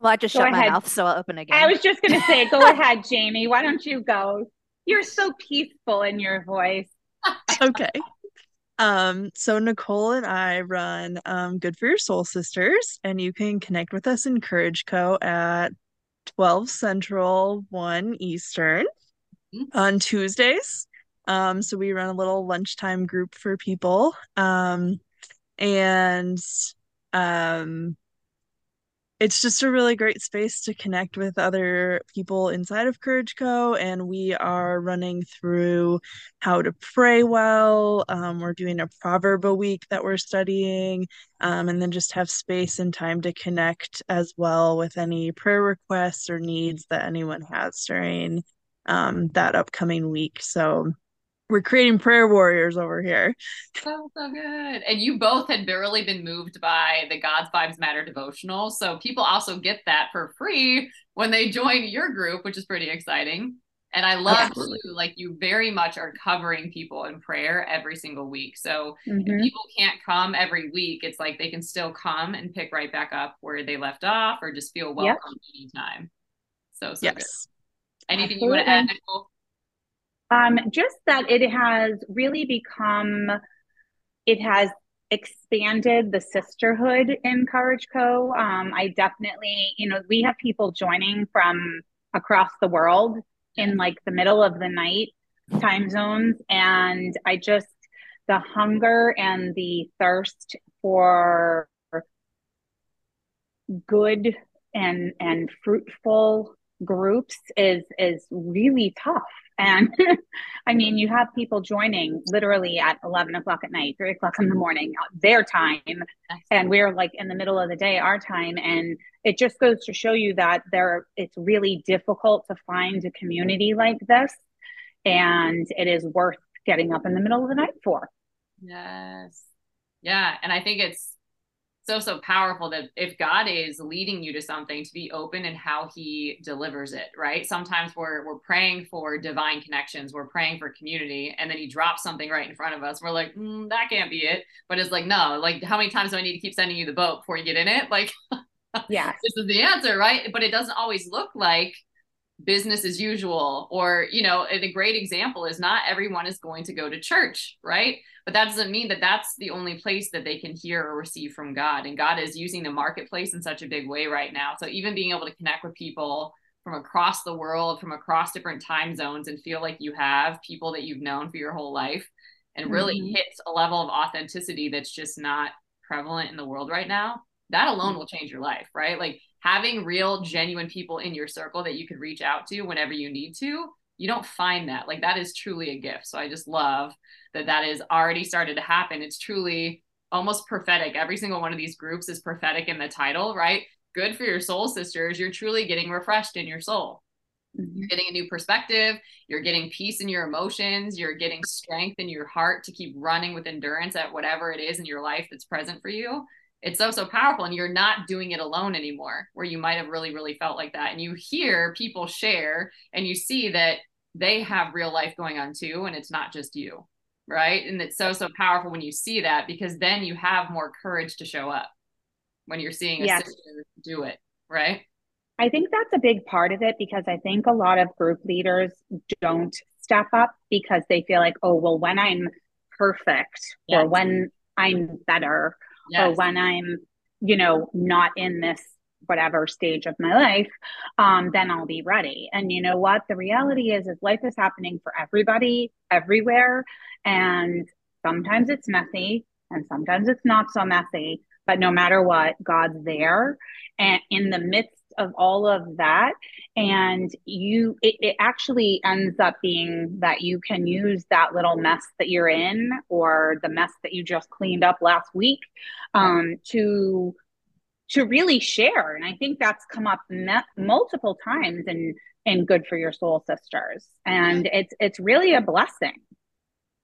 well, I just go shut ahead. my mouth, so I'll open again. I was just going to say, go (laughs) ahead, Jamie. Why don't you go? You're so peaceful in your voice. (laughs) okay. Um, so Nicole and I run um, Good for Your Soul Sisters, and you can connect with us in Courage Co at 12 Central, 1 Eastern. On Tuesdays. Um, so we run a little lunchtime group for people. Um, and um it's just a really great space to connect with other people inside of Courage Co. And we are running through how to pray well. Um, we're doing a proverb a week that we're studying, um, and then just have space and time to connect as well with any prayer requests or needs that anyone has during um, that upcoming week. So we're creating prayer warriors over here. So so good. And you both had barely been moved by the God's Vibes Matter devotional. So people also get that for free when they join your group, which is pretty exciting. And I love too, like you very much are covering people in prayer every single week. So mm-hmm. if people can't come every week, it's like they can still come and pick right back up where they left off or just feel welcome yep. anytime. So, so yes. good. Anything you want to add, Nicole? Um, just that it has really become, it has expanded the sisterhood in Courage Co. Um, I definitely, you know, we have people joining from across the world in like the middle of the night time zones. And I just, the hunger and the thirst for good and and fruitful groups is is really tough and (laughs) I mean, you have people joining literally at 11 o'clock at night, three o'clock in the morning, uh, their time. And we're like in the middle of the day, our time. And it just goes to show you that there, it's really difficult to find a community like this. And it is worth getting up in the middle of the night for. Yes. Yeah. And I think it's, so so powerful that if god is leading you to something to be open in how he delivers it right? Sometimes we're we're praying for divine connections we're praying for community and then he drops something right in front of us. We're like mm, that can't be it. But it's like no like how many times do i need to keep sending you the boat before you get in it? (laughs) Like yeah. this is the answer right? But it doesn't always look like business as usual or you know a great example is not everyone is going to go to church right but that doesn't mean that that's the only place that they can hear or receive from god and god is using the marketplace in such a big way right now so even being able to connect with people from across the world from across different time zones and feel like you have people that you've known for your whole life and really mm-hmm. hit a level of authenticity that's just not prevalent in the world right now that alone mm-hmm. will change your life right? Like having real genuine people in your circle that you could reach out to whenever you need to you don't find that. Like that is truly a gift. So i just love that that is already started to happen. It's truly almost prophetic. Every single one of these groups is prophetic in the title right? Good for your soul sisters. You're truly getting refreshed in your soul. Mm-hmm. you're getting a new perspective. You're getting peace in your emotions. You're getting strength in your heart to keep running with endurance at whatever it is in your life that's present for you it's so so powerful and you're not doing it alone anymore where you might have really really felt like that and you hear people share and you see that they have real life going on too and it's not just you right and it's so so powerful when you see that because then you have more courage to show up when you're seeing a yes. sister do it right i think that's a big part of it because i think a lot of group leaders don't step up because they feel like oh well when i'm perfect yes. or when i'm better yes. or when I'm, you know, not in this whatever stage of my life, um, then I'll be ready. And you know what? The reality is, is life is happening for everybody, everywhere, and sometimes it's messy, and sometimes it's not so messy. But no matter what, God's there, and in the midst of all of that. And you it, it actually ends up being that you can use that little mess that you're in or the mess that you just cleaned up last week um, to to really share. And i think that's come up me- multiple times in in good for your soul sisters. And it's it's really a blessing.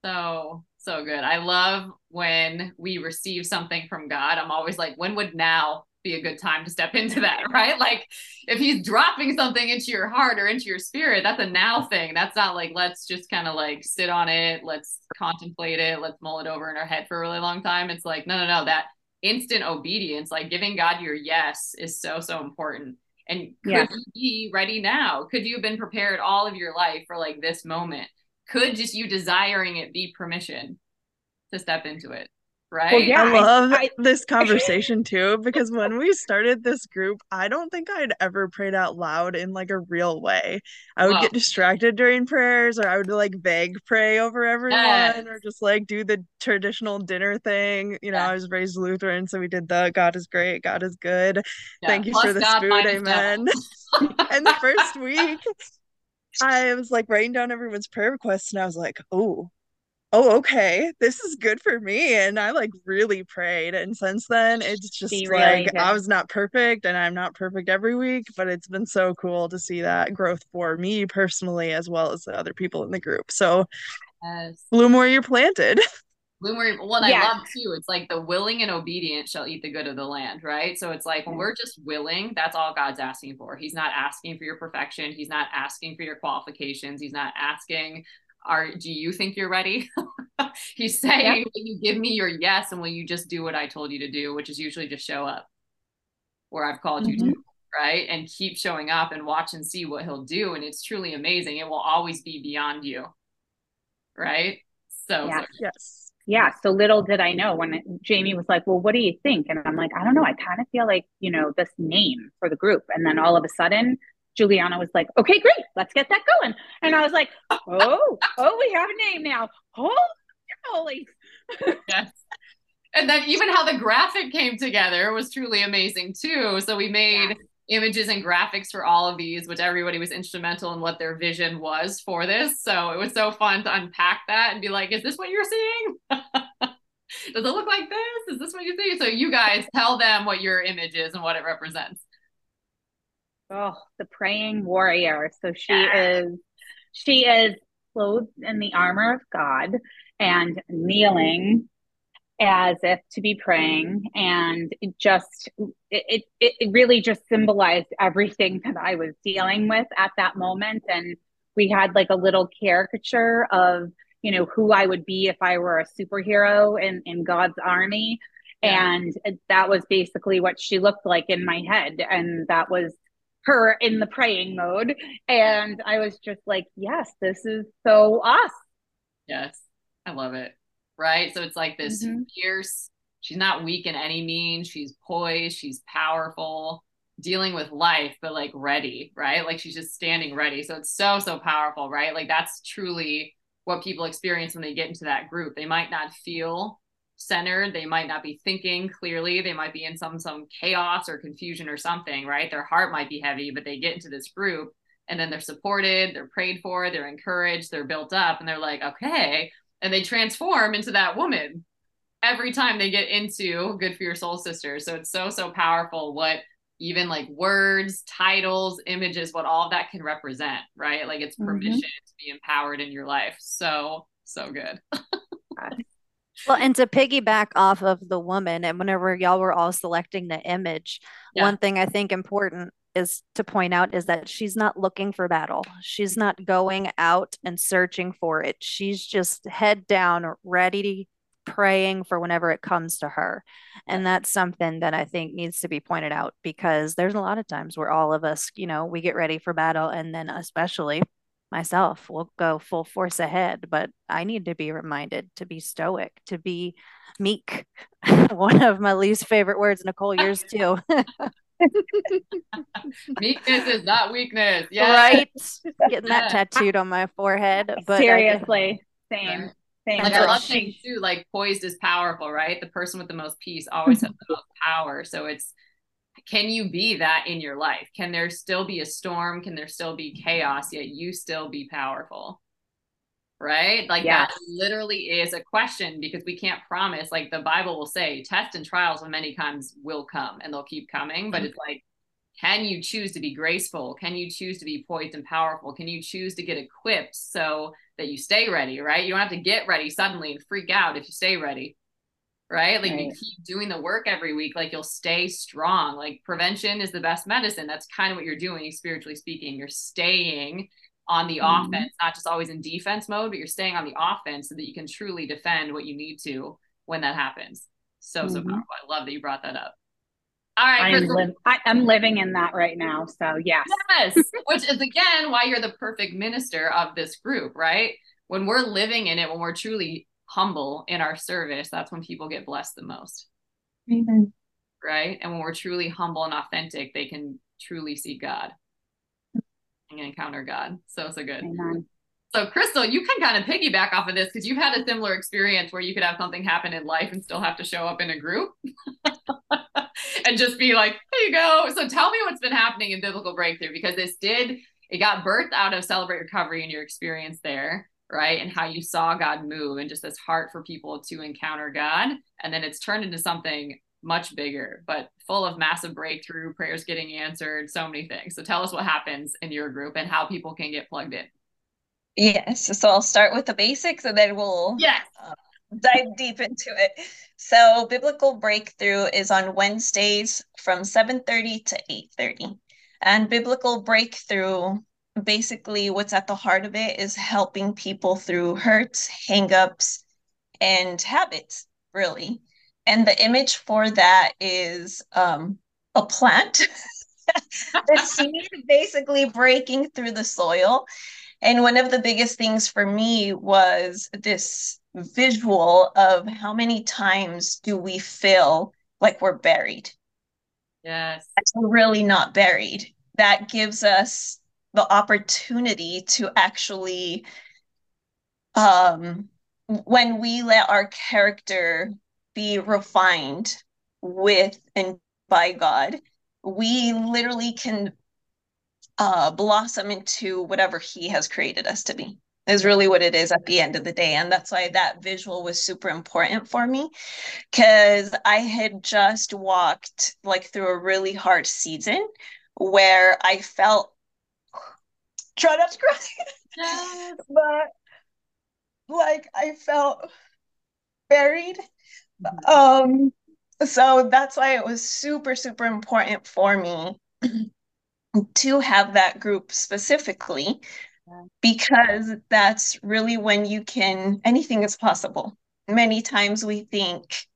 So so good. I love when we receive something from god. I'm always like when would now be a good time to step into that, (laughs) right? Like if he's dropping something into your heart or into your spirit, that's a now thing. That's not like let's just kind of like sit on it, let's contemplate it, let's mull it over in our head for a really long time. It's like no, no, no, that instant obedience, like giving God your yes is so so important. And could yeah. you be ready now? Could you have been prepared all of your life for like this moment? Could just you desiring it be permission to step into it? Right? Well, yeah, I love I, (laughs) this (laughs) conversation too because when we started this group, I don't think I'd ever prayed out loud in like a real way. I would get distracted during prayers, or I would like vague pray over everyone, yes. or just like do the traditional dinner thing. You know, yes. I was raised Lutheran, so we did the God is great, God is good. Yeah. Thank you Plus for the God food, amen. (laughs) and the first week. I was like writing down everyone's prayer requests, and I was like, "Oh, oh okay this is good for me and i like really prayed and since then it's just really like i was not perfect and i'm not perfect every week but it's been so cool to see that growth for me personally as well as the other people in the group so yes. bloom where you're planted. Bloom where what yeah. i love too it's like the willing and obedient shall eat the good of the land right? So it's like when we're just willing that's all god's asking for. He's not asking for your perfection he's not asking for your qualifications he's not asking are do you think you're ready (laughs) he's saying will you give me your yes and will you just do what i told you to do which is usually just show up where i've called mm-hmm. you to mm-hmm. right? And keep showing up and watch and see what he'll do. And it's truly amazing. It will always be beyond you, right? So, Yeah. so Yes. yeah so little did i know when jamie was like well what do you think and i'm like i don't know i kind of feel like you know this name for the group and then all of a sudden juliana was like okay great let's get that going and i was like oh oh we have a name now holy holy yes. And then even how the graphic came together was truly amazing too. So we made images and graphics for all of these, which everybody was instrumental in what their vision was for this. So it was so fun to unpack that and be like, is this what you're seeing? (laughs) Does it look like this? Is this what you see? So you guys tell them what your image is and what it represents. Oh the praying warrior. So she is she is clothed in the armor of god and kneeling as if to be praying and it just it, it it really just symbolized everything that i was dealing with at that moment. And we had like a little caricature of you know who i would be if i were a superhero in in god's army. Yeah. and that was basically what she looked like in my head. And that was her in the praying mode and i was just like yes this is so us Yes. I love it. Right. So it's like this Mhm. fierce, she's not weak in any means. She's poised, she's powerful, dealing with life, but like ready, right? Like she's just standing ready. So it's so, so powerful, right? Like that's truly what people experience when they get into that group. They might not feel centered, they might not be thinking clearly, they might be in some some chaos or confusion or something, right? Their heart might be heavy, but they get into this group and then they're supported, they're prayed for, they're encouraged, they're built up, and they're like, okay, and they transform into that woman every time they get into Good for Your Soul Sisters. So it's so, so powerful what even like words, titles, images, what all of that can represent, right? Like it's Mhm. permission to be empowered in your life. So, so good. Well, and to piggyback off of the woman, and whenever y'all were all selecting the image, Yeah. one thing I think important is to point out is that she's not looking for battle. She's not going out and searching for it. She's just head down, ready, praying for whenever it comes to her. And that's something that I think needs to be pointed out because there's a lot of times where all of us, you know, we get ready for battle, and then especially myself will go full force ahead, but I need to be reminded to be stoic, to be meek. (laughs) One of my least favorite words, Nicole, yours too. (laughs) Meekness is not weakness. Yeah. Right? Getting that tattooed on my forehead. But I seriously same Right. same Like I love saying too, like poised is powerful, right? The person with the most peace always mm-hmm. has the most power. So it's can you be that in your life? Can there still be a storm? Can there still be mm-hmm. chaos, yet you still be powerful? Right? Like that literally is a question because we can't promise, like the Bible will say, tests and trials of many times will come and they'll keep coming. But it's like, can you choose to be graceful? Can you choose to be poised and powerful? Can you choose to get equipped so that you stay ready, right? You don't have to get ready suddenly and freak out if you stay ready, right? Like you keep doing the work every week, like you'll stay strong. Like prevention is the best medicine. That's kind of what you're doing, spiritually speaking. You're staying on the Mhm. offense, not just always in defense mode, but you're staying on the offense so that you can truly defend what you need to when that happens. So, so Mhm. powerful. I love that you brought that up. All right, I am, Crystal. liv- I, I'm living in that right now so yes Yes, which is again why you're the perfect minister of this group, right? When we're living in it, when we're truly humble in our service, that's when people get blessed the most, right? And when we're truly humble and authentic, they can truly see God and encounter God. So, so good. Amen. So, Crystal, you can kind of piggyback off of this because you've had a similar experience where you could have something happen in life and still have to show up in a group (laughs) and just be like, there you go. So, tell me what's been happening in Biblical Breakthrough because this did, it got birthed out of Celebrate Recovery and your experience there, right? And how you saw God move and just this heart for people to encounter God. And then it's turned into something much bigger, but full of massive breakthrough, prayers getting answered, so many things. So, tell us what happens in your group and how people can get plugged in. Yes, so I'll start with the basics and then we'll Yes. Uh, dive deep into it. So Biblical Breakthrough is on Wednesdays from 7:30 to 8:30. And Biblical Breakthrough, basically what's at the heart of it is helping people through hurts, hangups, and habits, really. And the image for that is um, a plant (laughs) the seed basically breaking through the soil. And one of the biggest things for me was this visual of how many times do we feel like we're buried? Yes. We're really not buried. That gives us the opportunity to actually um when we let our character be refined with and by God, we literally can uh, blossom into whatever He has created us to be. Is really what it is at the end of the day. And that's why that visual was super important for me because I had just walked like through a really hard season where I felt try not to cry. Yes. (laughs) but like I felt buried. Mm-hmm. Um so that's why it was super, super important for me (clears throat) to have that group specifically because that's really when you can anything is possible. Many times we think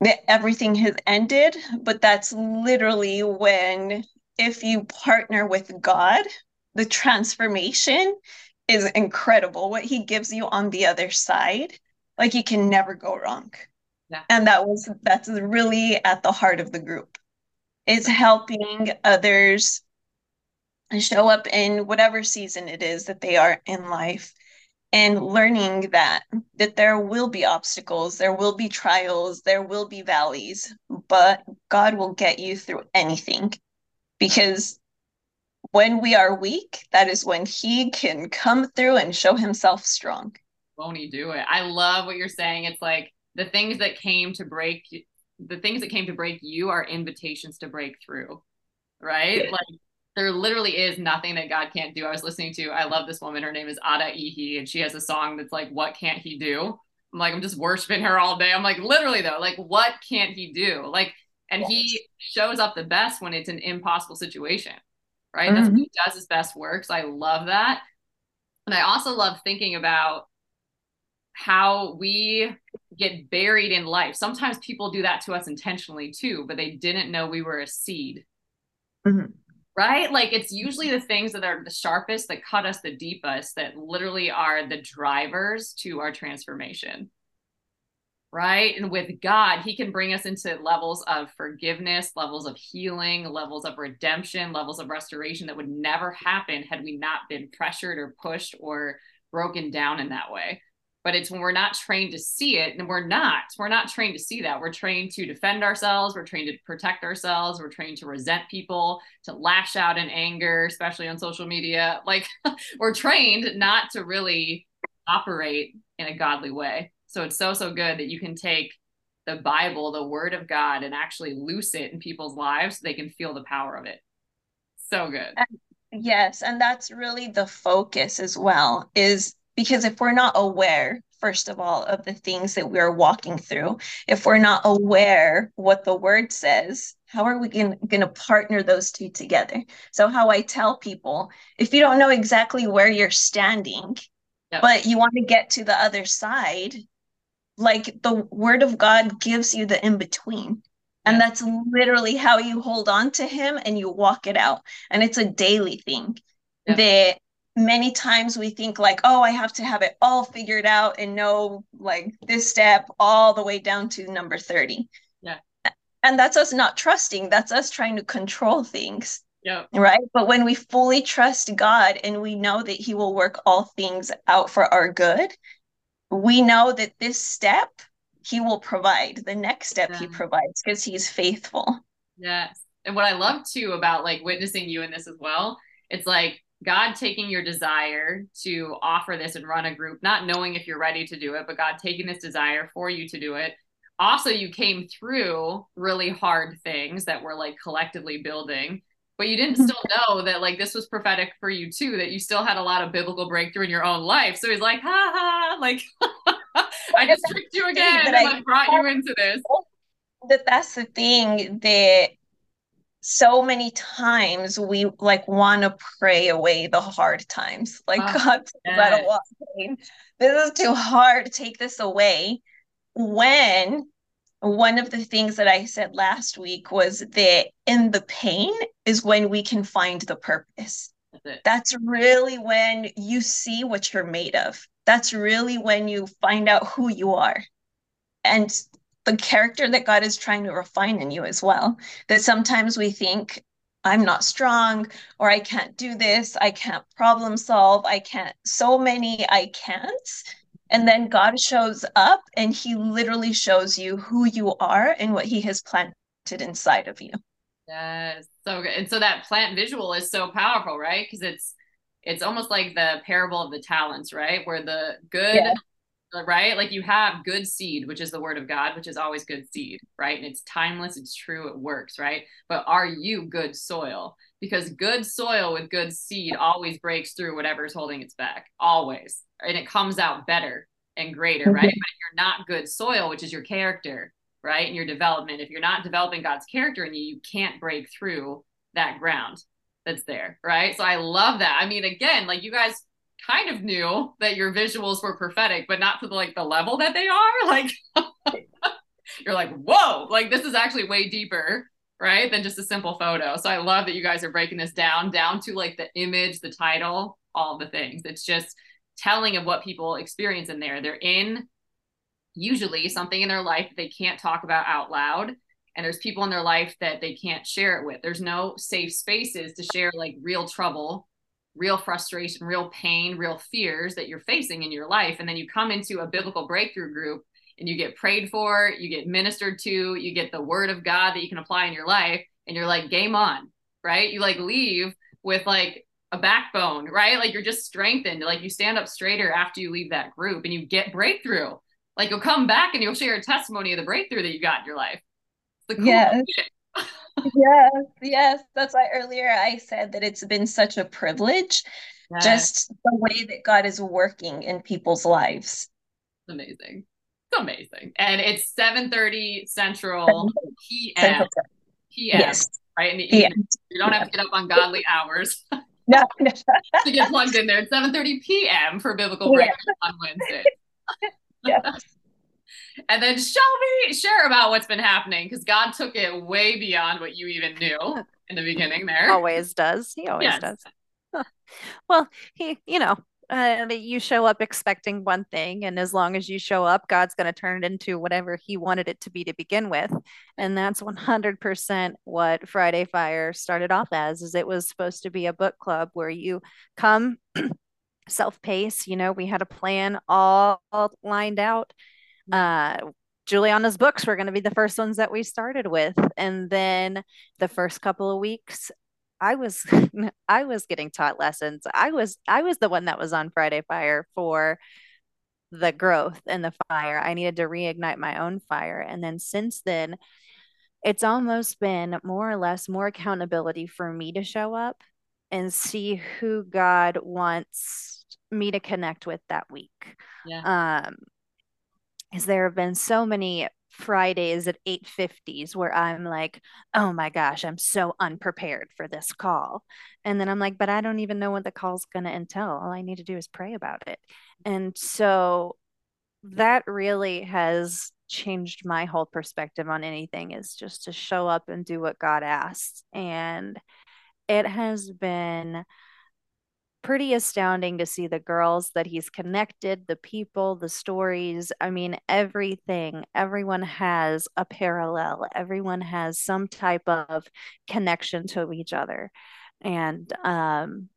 that everything has ended, but that's literally when if you partner with God, the transformation is incredible. What he gives you on the other side, like you can never go wrong. Yeah. And that was that's really at the heart of the group. Is helping others show up in whatever season it is that they are in life and learning that that there will be obstacles there will be trials there will be valleys but god will get you through anything because when we are weak that is when he can come through and show himself strong won't he do it i love what you're saying it's like the things that came to break the things that came to break you are invitations to break through right yeah. like there literally is nothing that God can't do. I was listening to, I love this woman. Her name is Ada Ehi, and she has a song that's like, What can't he do? I'm like, I'm just worshiping her all day. I'm like, literally though, like, what can't he do? Like, and he shows up the best when it's an impossible situation, right? Mm-hmm. That's when he does his best work. So I love that. And I also love thinking about how we get buried in life. Sometimes people do that to us intentionally too, but they didn't know we were a seed. Mm-hmm right? Like it's usually the things that are the sharpest, that cut us the deepest, that literally are the drivers to our transformation. Right. And with God, He can bring us into levels of forgiveness, levels of healing, levels of redemption, levels of restoration that would never happen had we not been pressured or pushed or broken down in that way. But it's when we're not trained to see it and we're not we're not trained to see that. We're trained to defend ourselves we're trained to protect ourselves we're trained to resent people to lash out in anger especially on social media. (laughs) Like we're trained not to really operate in a godly way so it's so so good that you can take the bible the word of god and actually loose it in people's lives so they can feel the power of it. So good. Yes and that's really the focus as well is because if we're not aware first of all of the things that we're walking through if we're not aware what the word says how are we going to partner those two together? So how i tell people if you don't know exactly where you're standing but you want to get to the other side like the word of god gives you the in between and that's literally how you hold on to him and you walk it out. And it's a daily thing yep. that many times we think like oh i have to have it all figured out and know like this step all the way down to number 30 yeah. And that's us not trusting. That's us trying to control things. Yeah. Right? But when we fully trust god and we know that he will work all things out for our good we know that this step he will provide the next step yeah. he provides because he's faithful yes and what i love too about like witnessing you in this as well it's like God taking your desire to offer this and run a group, not knowing if you're ready to do it, but God taking this desire for you to do it. Also, you came through really hard things that were like collectively building, but you didn't (laughs) still know that like this was prophetic for you too, that you still had a lot of biblical breakthrough in your own life. So he's like, ha ha, like (laughs) I just tricked you again and I brought you into this. (laughs) That that's the thing that so many times we like want to pray away the hard times. Like oh, God, yes. I don't pain. This is too hard. Take this away. When one of the things that I said last week was that in the pain is when we can find the purpose. That's, That's really when you see what you're made of. That's really when you find out who you are. And the character that God is trying to refine in you as well. That sometimes we think, I'm not strong, or I can't do this, I can't problem solve, I can't, so many I can't. And then God shows up and he literally shows you who you are and what he has planted inside of you. Yes, so good. And so that plant visual is so powerful, right? Because it's it's almost like the parable of the talents, right? Where the good yeah right? Like you have good seed, which is the word of God, which is always good seed, right? And it's timeless, it's true, it works, right? But are you good soil? Because good soil with good seed always breaks through whatever's holding its back, always. And it comes out better and greater, right? But if you're not good soil, which is your character, right? And your development, if you're not developing God's character in you, you can't break through that ground that's there, right? So I love that. I mean, again, like you guys kind of knew that your visuals were prophetic, but not to the, like the level that they are. (laughs) Like (laughs) you're like, whoa, like this is actually way deeper, right? Than just a simple photo. So I love that you guys are breaking this down, down to like the image, the title, all the things. It's just telling of what people experience in there. They're in usually something in their life that they can't talk about out loud. And there's people in their life that they can't share it with. There's no safe spaces to share like real trouble real frustration, real pain, real fears that you're facing in your life. And then you come into a biblical breakthrough group and you get prayed for, you get ministered to, you get the word of God that you can apply in your life, and you're like, game on, right? You like leave with like a backbone, right? Like you're just strengthened. Like you stand up straighter after you leave that group and you get breakthrough. Like you'll come back and you'll share a testimony of the breakthrough that you got in your life. It's the cool yes (laughs) yes, yes. That's why earlier I said that it's been such a privilege, yes. just the way that God is working in people's lives. Amazing. It's amazing. And it's 7:30 Central PM. PM. Yes. Right. In the evening. You don't have to get up on godly hours. (laughs) No, no. (laughs) to get plugged in there. It's 7:30 p.m. for biblical break yeah. on Wednesday. (laughs) yes and then Shelby, share about what's been happening because God took it way beyond what you even knew in the beginning there. Always does. He always yes. does. Well, he, you know, uh, you show up expecting one thing, and as long as you show up, God's going to turn it into whatever He wanted it to be to begin with, and that's 100% what Friday Fire started off as. Is it was supposed to be a book club where you come (clears throat) self-pace. You know, we had a plan all, all lined out, uh, Juliana's books were going to be the first ones that we started with. And then the first couple of weeks, I was (laughs) I was getting taught lessons. I was I was the one that was on Friday Fire for the growth and the fire. I needed to reignite my own fire. And then since then, it's almost been more or less more accountability for me to show up and see who God wants me to connect with that week. Yeah. Um, is there have been so many Fridays at 850s where I'm like, oh my gosh, I'm so unprepared for this call. And then I'm like, but I don't even know what the call's going to entail. All I need to do is pray about it. And so that really has changed my whole perspective on anything is just to show up and do what God asks. And it has been pretty astounding to see the girls that he's connected, the people, the stories. I mean, everything. Everyone has a parallel, everyone has some type of connection to each other. And um,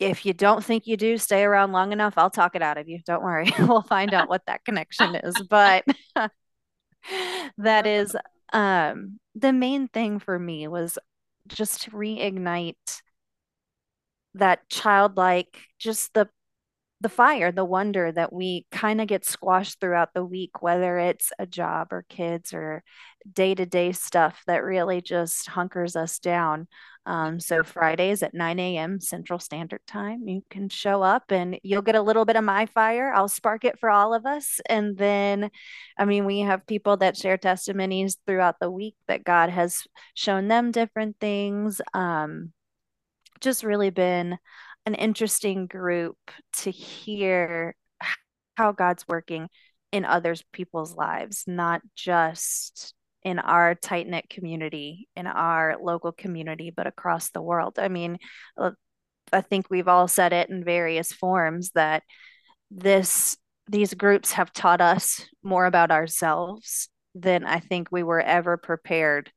if you don't think you do, stay around long enough. I'll talk it out of you. Don't worry. (laughs) we'll find out what that connection is. But (laughs) that is um, the main thing for me was just to reignite that childlike just the the fire the wonder that we kind of get squashed throughout the week whether it's a job or kids or day-to-day stuff that really just hunkers us down. Um, so fridays at 9 a.m central standard time you can show up and you'll get a little bit of my fire. I'll spark it for all of us. And then i mean we have people that share testimonies throughout the week that god has shown them different things. Um, just really been an interesting group to hear how God's working in others people's lives, not just in our tight knit community, in our local community, but across the world. I mean, uh, I think we've all said it in various forms that this these groups have taught us more about ourselves than I think we were ever prepared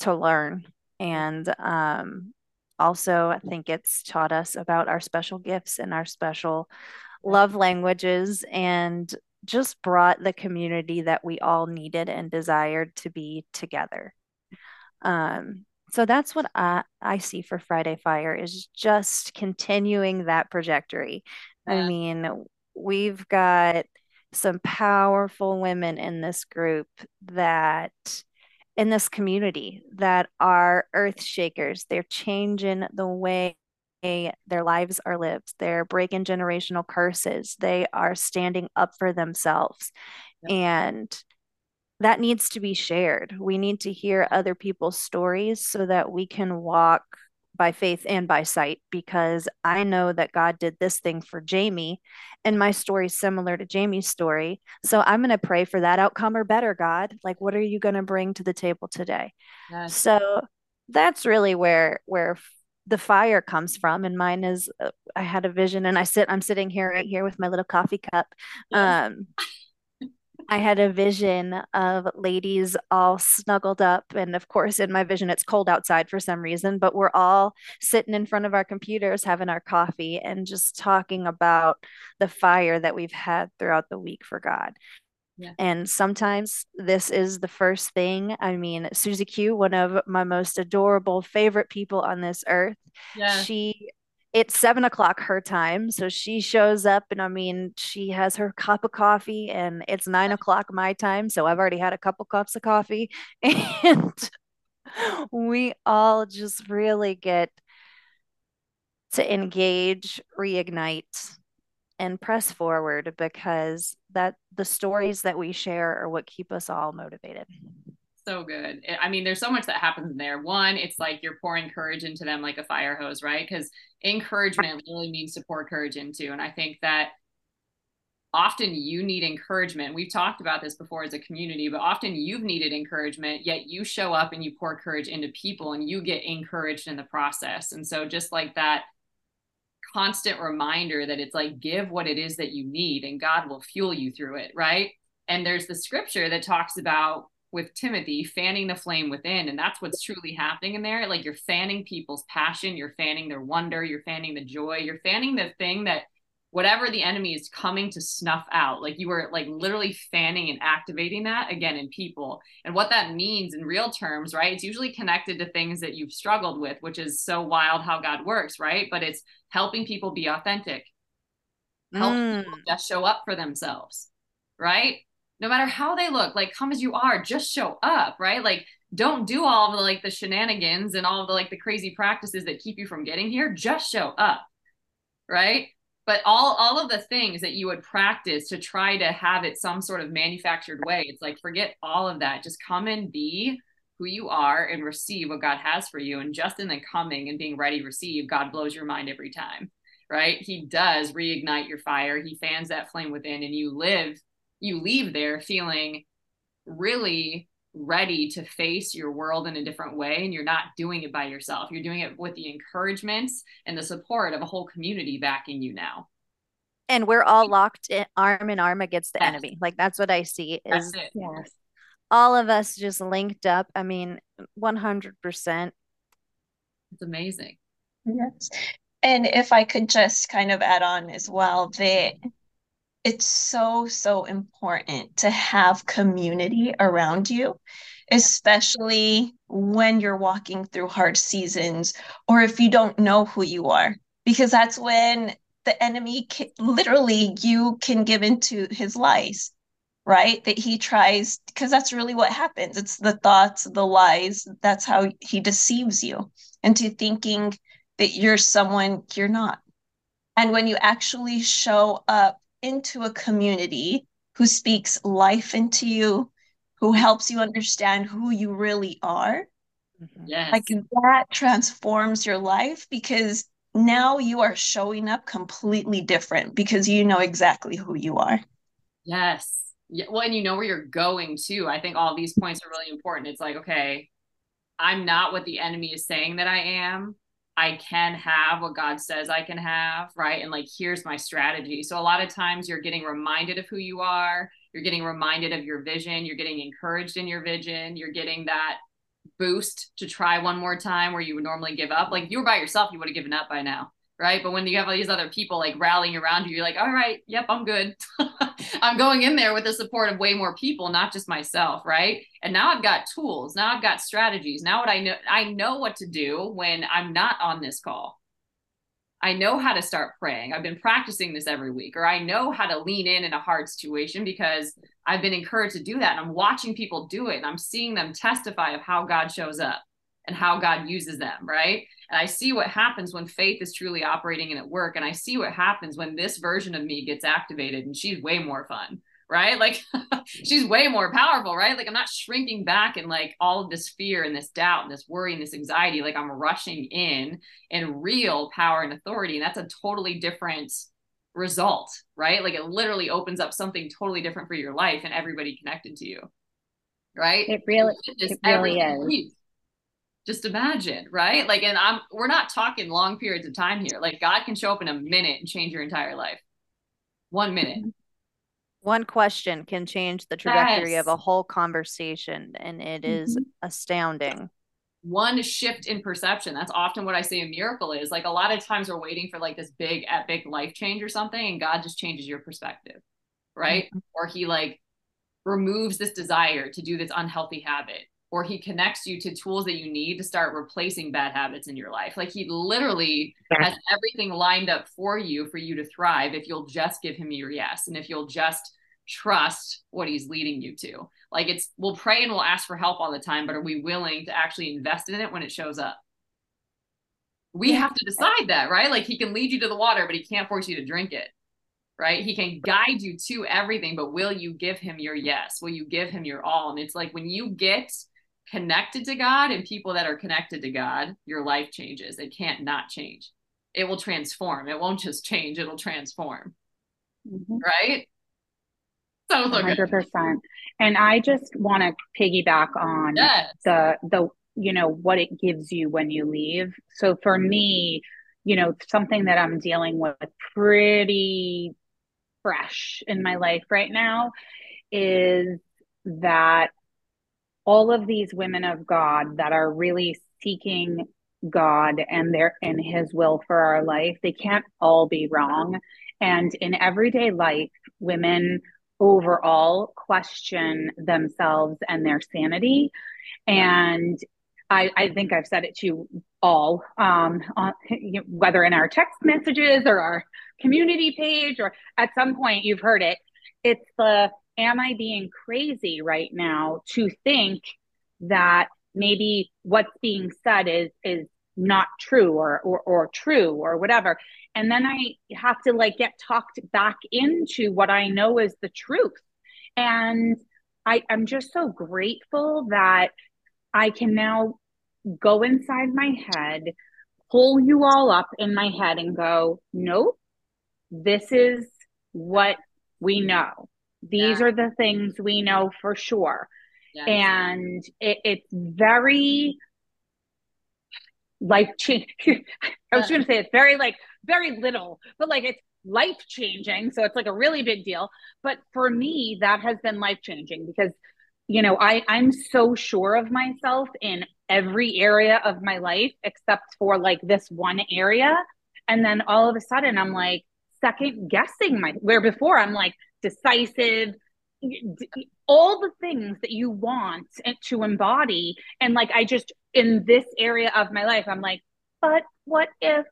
to learn. And um, also, I think it's taught us about our special gifts and our special love languages and just brought the community that we all needed and desired to be together. Um, so that's what I, I see for Friday Fire is just continuing that trajectory. Yeah. I mean, we've got some powerful women in this group that in this community that are earth shakers. They're changing the way their lives are lived. They're breaking generational curses. They are standing up for themselves. Yep. And that needs to be shared. We need to hear other people's stories so that we can walk by faith and by sight because I know that God did this thing for Jamie and my story is similar to Jamie's story. So I'm going to pray for that outcome or better, God. Like what are you going to bring to the table today? Yes. So that's really where where the fire comes from and mine is uh, I had a vision and I sit I'm sitting here right here with my little coffee cup. Um I had a vision of ladies all snuggled up. And of course, in my vision, it's cold outside for some reason, but we're all sitting in front of our computers having our coffee and just talking about the fire that we've had throughout the week for God. Yeah. And sometimes this is the first thing. I mean, Susie Q, one of my most adorable favorite people on this earth, yeah. she it's seven o'clock her time. So she shows up, and I mean, she has her cup of coffee, and it's nine o'clock my time. So I've already had a couple cups of coffee, (laughs) and we all just really get to engage, reignite, and press forward because that the stories that we share are what keep us all motivated so good. I mean, there's so much that happens in there. One, it's like you're pouring courage into them like a fire hose, right? Because encouragement really means to pour courage into. And I think that often you need encouragement. We've talked about this before as a community, but often you've needed encouragement, yet you show up and you pour courage into people and you get encouraged in the process. And so, just like that constant reminder that it's like, give what it is that you need and God will fuel you through it, right? And there's the scripture that talks about with Timothy, fanning the flame within. And that's what's truly happening in there. Like you're fanning people's passion, you're fanning their wonder, you're fanning the joy, you're fanning the thing that whatever the enemy is coming to snuff out. Like you were like literally fanning and activating that again in people. And what that means in real terms, right? It's usually connected to things that you've struggled with, which is so wild how God works, right? But it's helping people be authentic, help mm. people just show up for themselves, right? No matter how they look, like come as you are, just show up, right? Like don't do all the like the shenanigans and all the like the crazy practices that keep you from getting here. Just show up, right? But all all of the things that you would practice to try to have it some sort of manufactured way, it's like forget all of that. Just come and be who you are and receive what God has for you. And just in the coming and being ready to receive, God blows your mind every time, right? He does reignite your fire. He fans that flame within, and you live you leave there feeling really ready to face your world in a different way and you're not doing it by yourself. You're doing it with the encouragements and the support of a whole community backing you now. And we're all locked in arm in arm against the yes. enemy. Like that's what i see is yes. all of us just linked up. I mean 100% it's amazing. Yes. And if i could just kind of add on as well that it's so, so important to have community around you, especially when you're walking through hard seasons or if you don't know who you are, because that's when the enemy can, literally you can give into his lies right? That he tries because that's really what happens. It's the thoughts the lies. That's how he deceives you into thinking that you're someone you're not. And when you actually show up into a community who speaks life into you, who helps you understand who you really are. Mm-hmm. Yes. Like that transforms your life because now you are showing up completely different because you know exactly who you are. Yes. Yeah, well, and you know where you're going to. I think all these points are really important. It's like, okay, I'm not what the enemy is saying that I am. I can have what God says I can have, right? And like, here's my strategy. So, a lot of times you're getting reminded of who you are, you're getting reminded of your vision, you're getting encouraged in your vision, you're getting that boost to try one more time where you would normally give up. Like, if you were by yourself, you would have given up by now right? But when you have all these other people like rallying around you, you're like, all right, yep, I'm good. (laughs) I'm going in there with the support of way more people, not just myself, right? And now I've got tools. Now I've got strategies. Now what I know, I know what to do when I'm not on this call. I know how to start praying. I've been practicing this every week, or I know how to lean in in a hard situation because I've been encouraged to do that. And I'm watching people do it and I'm seeing them testify of how God shows up and how God uses them, right? And I see what happens when faith is truly operating and at work. And I see what happens when this version of me gets activated and she's way more fun, right? Like (laughs) she's way more powerful, right? Like I'm not shrinking back in like all of this fear and this doubt and this worry and this anxiety. Like I'm rushing in in real power and authority. And that's a totally different result, right? Like it literally opens up something totally different for your life and everybody connected to you. Right? It really, it really is just imagine right? Like and i'm we're not talking long periods of time here. Like god can show up in a minute and change your entire life. One minute. Mm-hmm. one question can change the trajectory yes. of a whole conversation and it is mm-hmm. astounding. One shift in perception. That's often what i say a miracle is. Like a lot of times we're waiting for like this big epic life change or something and god just changes your perspective right? Mm-hmm. or he like removes this desire to do this unhealthy habit or he connects you to tools that you need to start replacing bad habits in your life. Like he literally has everything lined up for you for you to thrive if you'll just give him your yes and if you'll just trust what he's leading you to. Like it's we'll pray and we'll ask for help all the time, but are we willing to actually invest in it when it shows up? We have to decide that, right? Like he can lead you to the water, but he can't force you to drink it. Right? He can guide you to everything, but will you give him your yes? Will you give him your all? And it's like when you get connected to God and people that are connected to God, your life changes. It can't not change. It will transform. It won't just change, it'll transform. Mm-hmm. Right? So, so 100%. Good. And I just want to piggyback on yes. the the you know what it gives you when you leave. So for me, you know, something that I'm dealing with pretty fresh in my life right now is that all of these women of God that are really seeking God and their and his will for our life, they can't all be wrong. And in everyday life, women overall question themselves and their sanity. And I, I think I've said it to you all, um, on, whether in our text messages or our community page or at some point you've heard it. It's the am I being crazy right now to think that maybe what's being said is is not true or, or or true or whatever? And then i have to like get talked back into what i know is the truth. And i i'm just so grateful that i can now go inside my head pull you all up in my head and go nope this is what we know these yeah. are the things we know for sure. Yes. And it, it's very life changing. (laughs) I was going to say it's very like very little, but like it's life changing. So it's like a really big deal. But for me, that has been life changing because, you know, I, I'm so sure of myself in every area of my life except for like this one area. And then all of a sudden I'm like second guessing my, where before I'm like, decisive, all the things that you want to embody. And like, I just, in this area of my life, I'm like, but what if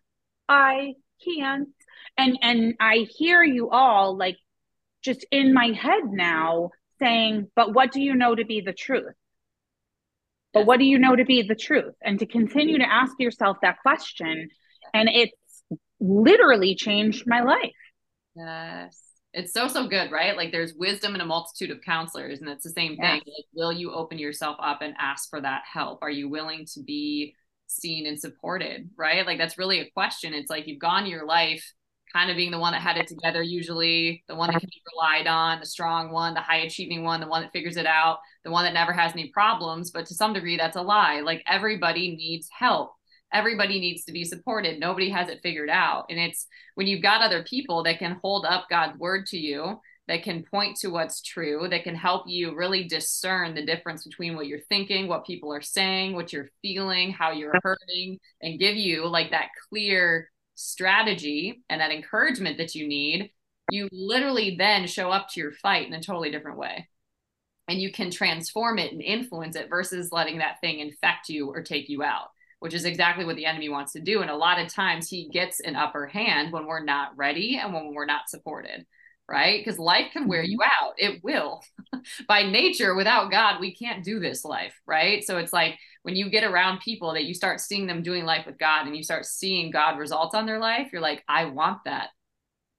I can't? And, and I hear you all like just in my head now saying, but what do you know to be the truth? But what do you know to be the truth? And to continue to ask yourself that question. And it's literally changed my life. Yes it's so so good right? Like there's wisdom in a multitude of counselors and it's the same thing. Like, will you open yourself up and ask for that help? Are you willing to be seen and supported right? Like that's really a question. It's like you've gone your life kind of being the one that had it together usually the one that can be relied on the strong one the high achieving one the one that figures it out the one that never has any problems but to some degree that's a lie. Like everybody needs help everybody needs to be supported nobody has it figured out and it's when you've got other people that can hold up god's word to you that can point to what's true, that can help you really discern the difference between what you're thinking, what people are saying, what you're feeling, how you're hurting, and give you like that clear strategy and that encouragement that you need. You literally then show up to your fight in a totally different way. And you can transform it and influence it versus letting that thing infect you or take you out, which is exactly what the enemy wants to do. And a lot of times he gets an upper hand when we're not ready and when we're not supported right? Because life can wear you Mm-hmm. out. It will. (laughs) By nature, without God, we can't do this life, right? So it's like when you get around people that you start seeing them doing life with God and you start seeing God results on their life, you're like, I want that.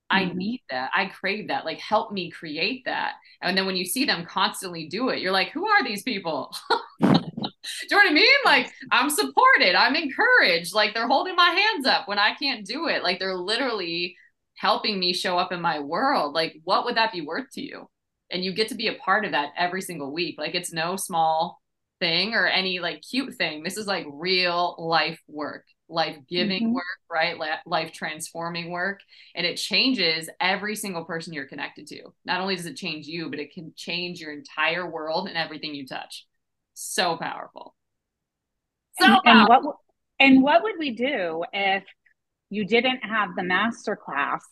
I Mhm. need that. I crave that. Like, help me create that. And then when you see them constantly do it, you're like, who are these people? (laughs) do you know what I mean? Like, I'm supported. I'm encouraged. Like, they're holding my hands up when I can't do it. Like, they're literally helping me show up in my world. Like, what would that be worth to you? And you get to be a part of that every single week. Like, it's no small thing or any like cute thing. This is like real life work, life giving Mhm. work, right? Life transforming work. And it changes every single person you're connected to. Not only does it change you, but it can change your entire world and everything you touch. So powerful. So and, powerful. and what and what would we do if you didn't have the master class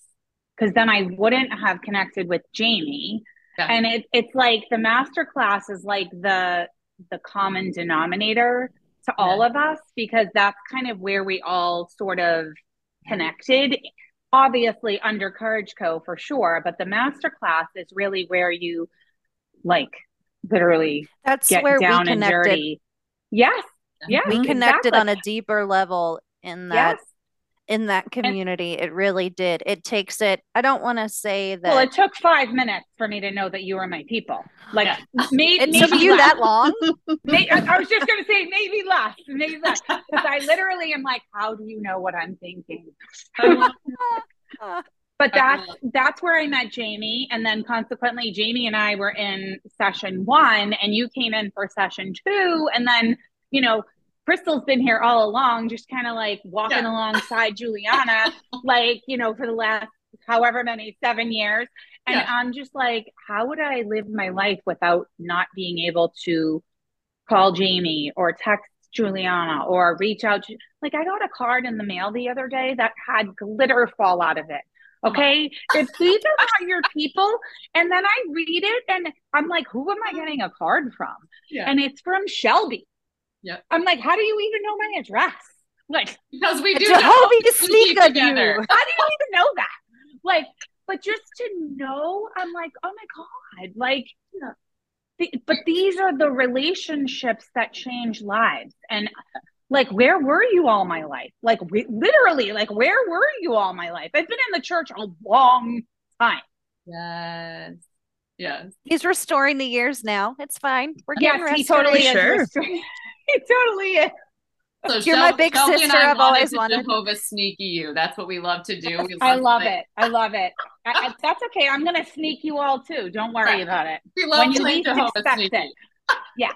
because then i wouldn't have connected with jamie Yeah. and it, it's like the master class is like the the common denominator to all of us because that's kind of where we all sort of connected obviously under courage co for sure but the master class is really where you like literally That's get where we down and connected. dirty yes Yeah. We connected exactly. on a deeper level in that yes in that community. it really did. It takes it. I don't want to say that Well, it took five minutes for me to know that you were my people. Like, Yeah. may, it maybe you less. that long. (laughs) May- I I was just going to say maybe less, maybe less, because I literally am like, how do you know what I'm thinking? (laughs) (laughs) Uh, But that's that's where I met Jamie, and then consequently, Jamie and I were in session one, and you came in for session two, and then you know. Crystal's been here all along, just kind of like walking Yeah. alongside Juliana, (laughs) like, you know, for the last however many seven years. And Yeah. I'm just like, how would I live my life without not being able to call Jamie or text Juliana or reach out to like I got a card in the mail the other day that had glitter fall out of it. Okay. (laughs) if these are your people, and then I read it and I'm like, who am I getting a card from? Yeah. And it's from Shelby. Yeah. I'm like, how do you even know my address? Like, because we do Jehovah know sneak together. you. how do you even know that? Like, but just to know, I'm like, oh my God, like, the, but these are the relationships that change lives. And like, where were you all my life? Like, we, literally, like, where were you all my life? I've been in the church a long time. Yes. Yes. He's restoring the years now. It's fine. We're Yes, getting he restored. totally is. Sure. restoring- (laughs) he totally is. So You're my big Shelby sister, I I've wanted always to wanted. Jehovah sneaky you. That's what we love to do. We I love it. I love it. I, I, that's okay. I'm going to sneak you all too. Don't worry Right. about it. We love When to you least Jehovah expect sneaky. it. Yeah.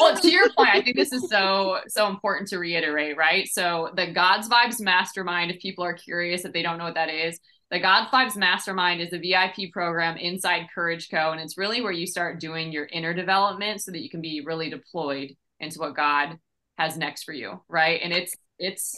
Well, to your point, I think this is so so important to reiterate, right? So the God's Vibes Mastermind, if people are curious, if they don't know what that is, the God's Vibes Mastermind is a VIP program inside Courage Co. And it's really where you start doing your inner development so that you can be really deployed into what God has next for you, right? And it's it's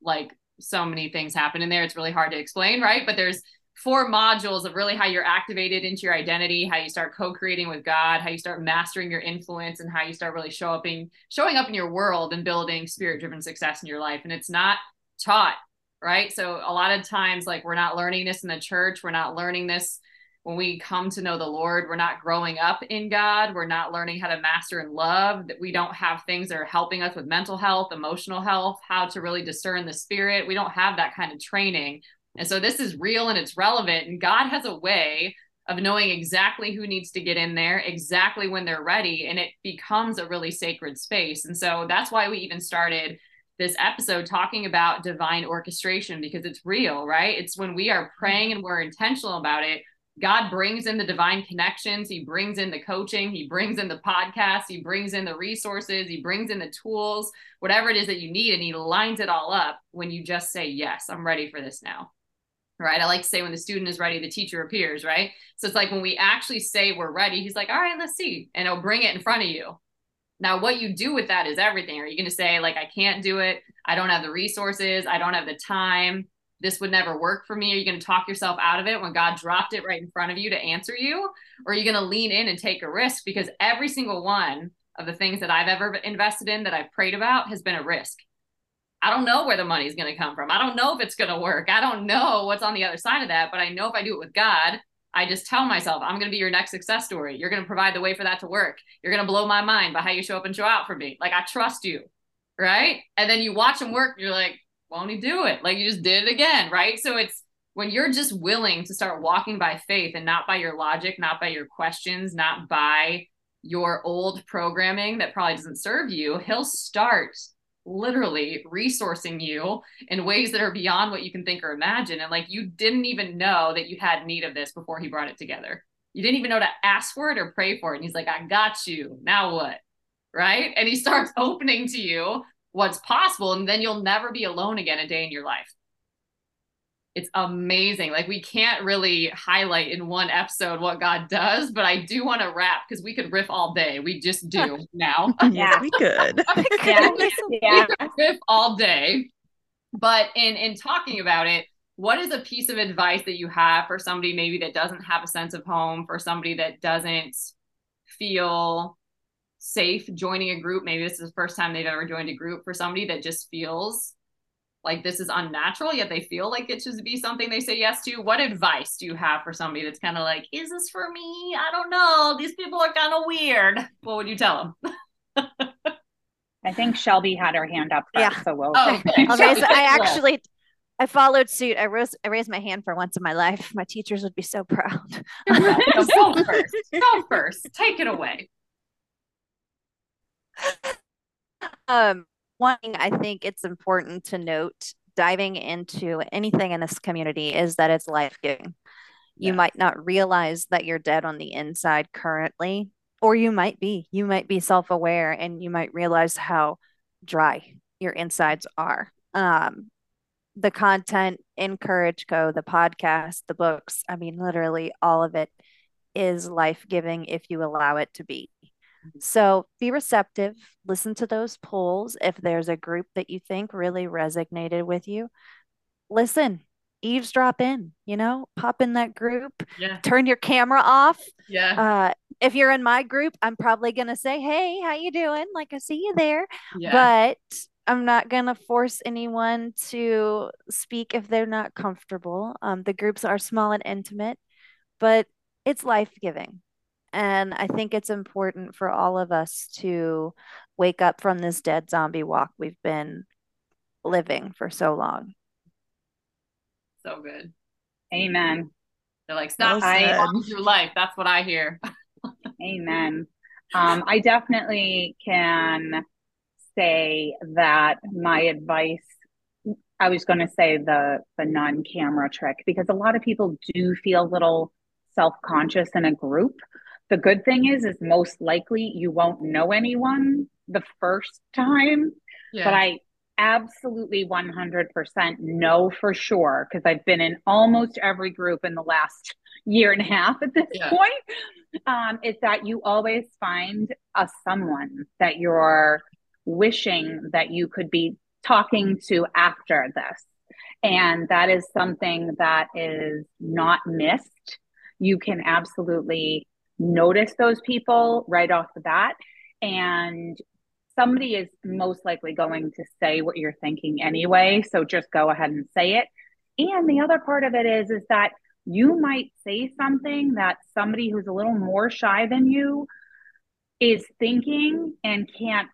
like so many things happen in there. It's really hard to explain, right? But there's four modules of really how you're activated into your identity, how you start co-creating with God, how you start mastering your influence, and how you start really show up in, showing up in your world and building spirit-driven success in your life. And it's not taught, right? So a lot of times, like we're not learning this in the church, we're not learning this when we come to know the Lord, we're not growing up in God. We're not learning how to master and love. That we don't have things that are helping us with mental health, emotional health, how to really discern the spirit. We don't have that kind of training. And so this is real and it's relevant. And God has a way of knowing exactly who needs to get in there, exactly when they're ready. And it becomes a really sacred space. And so that's why we even started this episode talking about divine orchestration because it's real, right? It's when we are mm-hmm. praying and we're intentional about it, God brings in the divine connections. He brings in the coaching. He brings in the podcast. He brings in the resources. He brings in the tools, whatever it is that you need. And he lines it all up when you just say, Yes, I'm ready for this now. Right. I like to say when the student is ready, the teacher appears. Right. So it's like when we actually say we're ready, he's like, All right, let's see. And he'll bring it in front of you. Now, what you do with that is everything. Are you going to say, like, I can't do it? I don't have the resources. I don't have the time this would never work for me? Are you going to talk yourself out of it when God dropped it right in front of you to answer you? Or are you going to lean in and take a risk? Because every single one of the things that I've ever invested in that I've prayed about has been a risk. I don't know where the money is going to come from. I don't know if it's going to work. I don't know what's on the other side of that. But I know if I do it with God, I just tell myself, I'm going to be your next success story. You're going to provide the way for that to work. You're going to blow my mind by how you show up and show out for me. Like, I trust you. Right. And then you watch them work. You're like, won't he do it? Like you just did it again, right? So it's when you're just willing to start walking by faith and not by your logic, not by your questions, not by your old programming that probably doesn't serve you, he'll start literally resourcing you in ways that are beyond what you can think or imagine. And like you didn't even know that you had need of this before he brought it together. You didn't even know to ask for it or pray for it. And he's like, I got you. Now what? Right. And he starts (laughs) opening to you what's possible and then you'll never be alone again a day in your life it's amazing. Like we can't really highlight in one episode what god does but i do want to wrap because we could riff all day. We just (laughs) do now. (laughs) Yeah. we could. (laughs) Yeah, yeah. riff all day. But in in talking about it what is a piece of advice that you have for somebody maybe that doesn't have a sense of home for somebody that doesn't feel safe joining a group. Maybe this is the first time they've ever joined a group for somebody that just feels like this is unnatural, yet they feel like it should be something they say yes to. What advice do you have for somebody that's kind of like, is this for me? I don't know. These people are kind of weird. What would you tell them? (laughs) I think Shelby had her hand up. First, yeah. So we'll. Oh, okay. I actually, I followed suit. I rose, I raised my hand for once in my life. My teachers would be so proud. (laughs) go first. Go (laughs) first. Take it away um, one thing I think it's important to note diving into anything in this community is that it's life giving. You might not realize that you're dead on the inside currently, or you might be. You might be self aware and you might realize how dry your insides are. Um, the content in Courage Co, the podcast, the books, I mean, literally all of it is life giving if you allow it to be. So be receptive, listen to those polls. If there's a group that you think really resonated with you, listen, eavesdrop in, you know, pop in that group, yeah. turn your camera off. Yeah. Uh, if you're in my group, I'm probably going to say, Hey, how you doing? Like I see you there. Yeah. But I'm not going to force anyone to speak if they're not comfortable. Um, the groups are small and intimate, but it's life giving. And I think it's important for all of us to wake up from this dead zombie walk we've been living for so long. So good. Amen. They're like, stop well your life. That's what I hear. (laughs) Amen. Um, I definitely can say that my advice I was going to say the the non-camera trick because a lot of people do feel a little self-conscious in a group the good thing is, is most likely you won't know anyone the first time. Yeah. But I absolutely 100% know for sure because I've been in almost every group in the last year and a half at this yeah. point. Um, is that you always find a someone that you're wishing that you could be talking to after this. And that is something that is not missed. You can absolutely notice those people right off the bat. And somebody is most likely going to say what you're thinking anyway so just go ahead and say it. And the other part of it is is that you might say something that somebody who's a little more shy than you is thinking and can't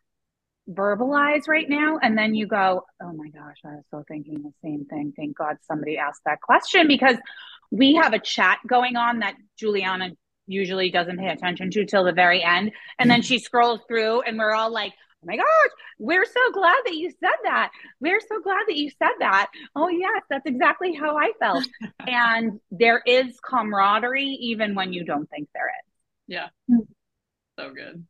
verbalize right now. And then you go oh my gosh i was so thinking the same thing. Thank god somebody asked that question because we have a chat going on that juliana usually doesn't pay attention to till the very end. And then she scrolls through and we're all like, oh my gosh, we're so glad that you said that. We're so glad that you said that. Oh, yes, that's exactly how I felt. (laughs) and there is camaraderie even when you don't think there is. Yeah. Mm. So good.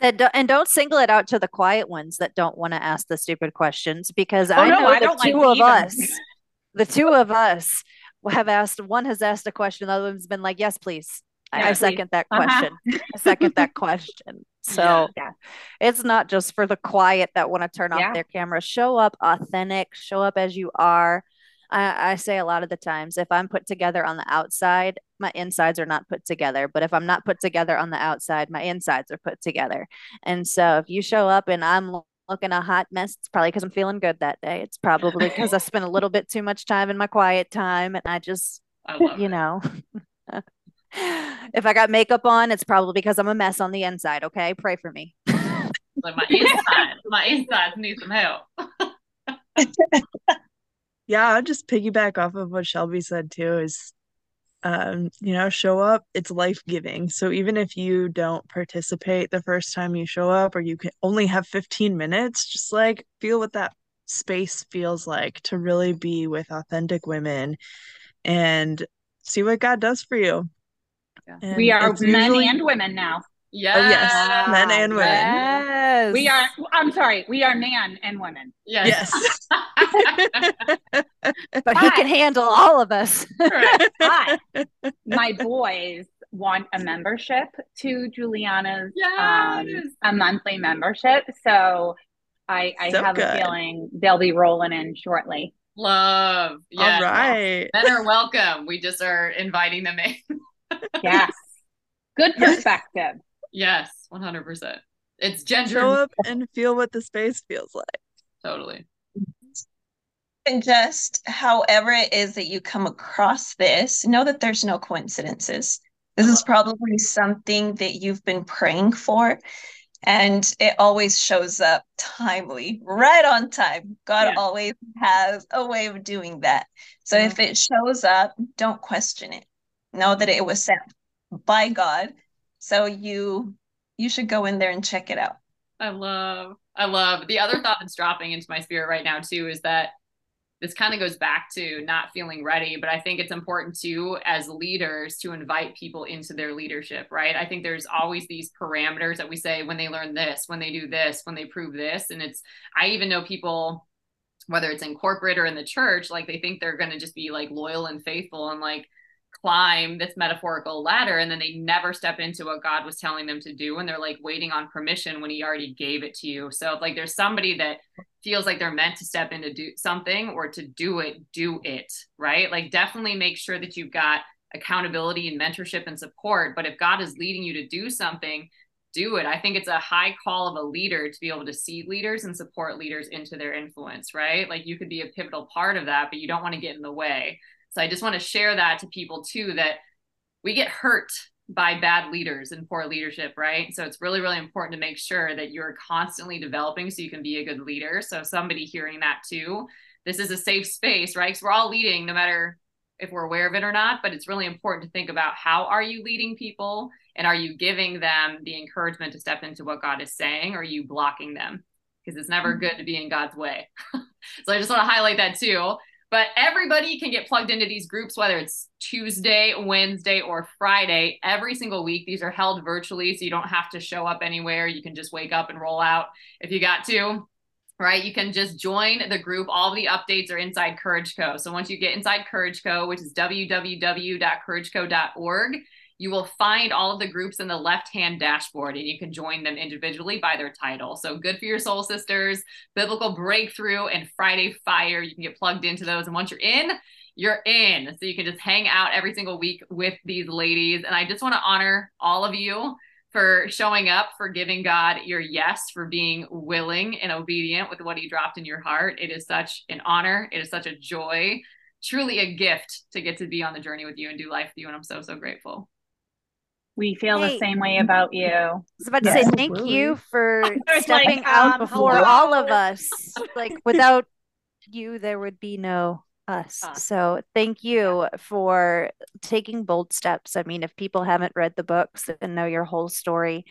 And don't, and don't single it out to the quiet ones that don't want to ask the stupid questions because Oh, I no, know I the don't like two to of us, the two of us have asked, one has asked a question, the other one's been like, yes, please. I- I second that Uh-huh. question. I second that (laughs) question. So Yeah. it's not just for the quiet that want to turn off Yeah. their camera. Show up authentic, show up as you are. I, I say a lot of the times, if I'm put together on the outside, my insides are not put together. But if I'm not put together on the outside, my insides are put together. And so if you show up and I'm looking a hot mess, it's probably because I'm feeling good that day. It's probably (laughs) because I spent a little bit too much time in my quiet time and I just I you it. know. (laughs) if I got makeup on, it's probably because I'm a mess on the inside. Okay, pray for me. (laughs) Like my insides, my insides need some help. (laughs) Yeah, I'll just piggyback off of what Shelby said too is um, you know, show up, it's life-giving. So even if you don't participate the first time you show up or you can only have 15 minutes, just like feel what that space feels like to really be with authentic women and see what God does for you. Yeah. we are men usually- and women now. Yes. yes, men and women. Yes. We are, I'm sorry, we are man and women. Yes. yes. (laughs) but he can handle all of us. Correct. (laughs) But my boys want a membership to Juliana's, um, a monthly membership. So I, I So have good. a feeling they'll be rolling in shortly. Love. Yes. All right. Men are welcome. We just are inviting them in. (laughs) Yes. Good perspective. Yes, 100%. It's gender. Show up and feel what the space feels like. Totally. And just however it is that you come across this, know that there's no coincidences. This is probably something that you've been praying for, and it always shows up timely, right on time. God Yeah. always has a way of doing that. So Yeah. if it shows up, don't question it. Know that it was sent by God. So you you should go in there and check it out. I love, I love the other thought that's dropping into my spirit right now too is that this kind of goes back to not feeling ready, but I think it's important too as leaders to invite people into their leadership, right? I think there's always these parameters that we say when they learn this, when they do this, when they prove this. And it's, I even know people, whether it's in corporate or in the church, like they think they're going to just be like loyal and faithful and like climb this metaphorical ladder and then they never step into what God was telling them to do and they're like waiting on permission when he already gave it to you. So if, like there's somebody that feels like they're meant to step into do something or to do it, do it, right? Like definitely make sure that you've got accountability and mentorship and support, but if God is leading you to do something, do it. I think it's a high call of a leader to be able to see leaders and support leaders into their influence, right? Like you could be a pivotal part of that, but you don't want to get in the way. So I just want to share that to people too that we get hurt by bad leaders and poor leadership, right? So it's really, really important to make sure that you're constantly developing so you can be a good leader. So somebody hearing that too, this is a safe space, right? Because we're all leading no matter if we're aware of it or not, but it's really important to think about how are you leading people and are you giving them the encouragement to step into what God is saying or are you blocking them? Because it's never mm-hmm. good to be in God's way. (laughs) so I just want to highlight that too. But everybody can get plugged into these groups, whether it's Tuesday, Wednesday, or Friday, every single week. These are held virtually, so you don't have to show up anywhere. You can just wake up and roll out if you got to. Right, you can just join the group. All the updates are inside Courage Co. So once you get inside Courage Co., which is www.courageco.org, you will find all of the groups in the left hand dashboard and you can join them individually by their title. So, Good for Your Soul Sisters, Biblical Breakthrough, and Friday Fire. You can get plugged into those. And once you're in, you're in. So, you can just hang out every single week with these ladies. And I just want to honor all of you for showing up, for giving God your yes, for being willing and obedient with what He dropped in your heart. It is such an honor. It is such a joy, truly a gift to get to be on the journey with you and do life with you. And I'm so, so grateful. We feel Hey. the same way about you. I was about to Yes. say thank Absolutely. you for (laughs) stepping like, out um, before hello. all of us. Like (laughs) without you, there would be no us. Us. So thank you for taking bold steps. I mean, if people haven't read the books and know your whole story,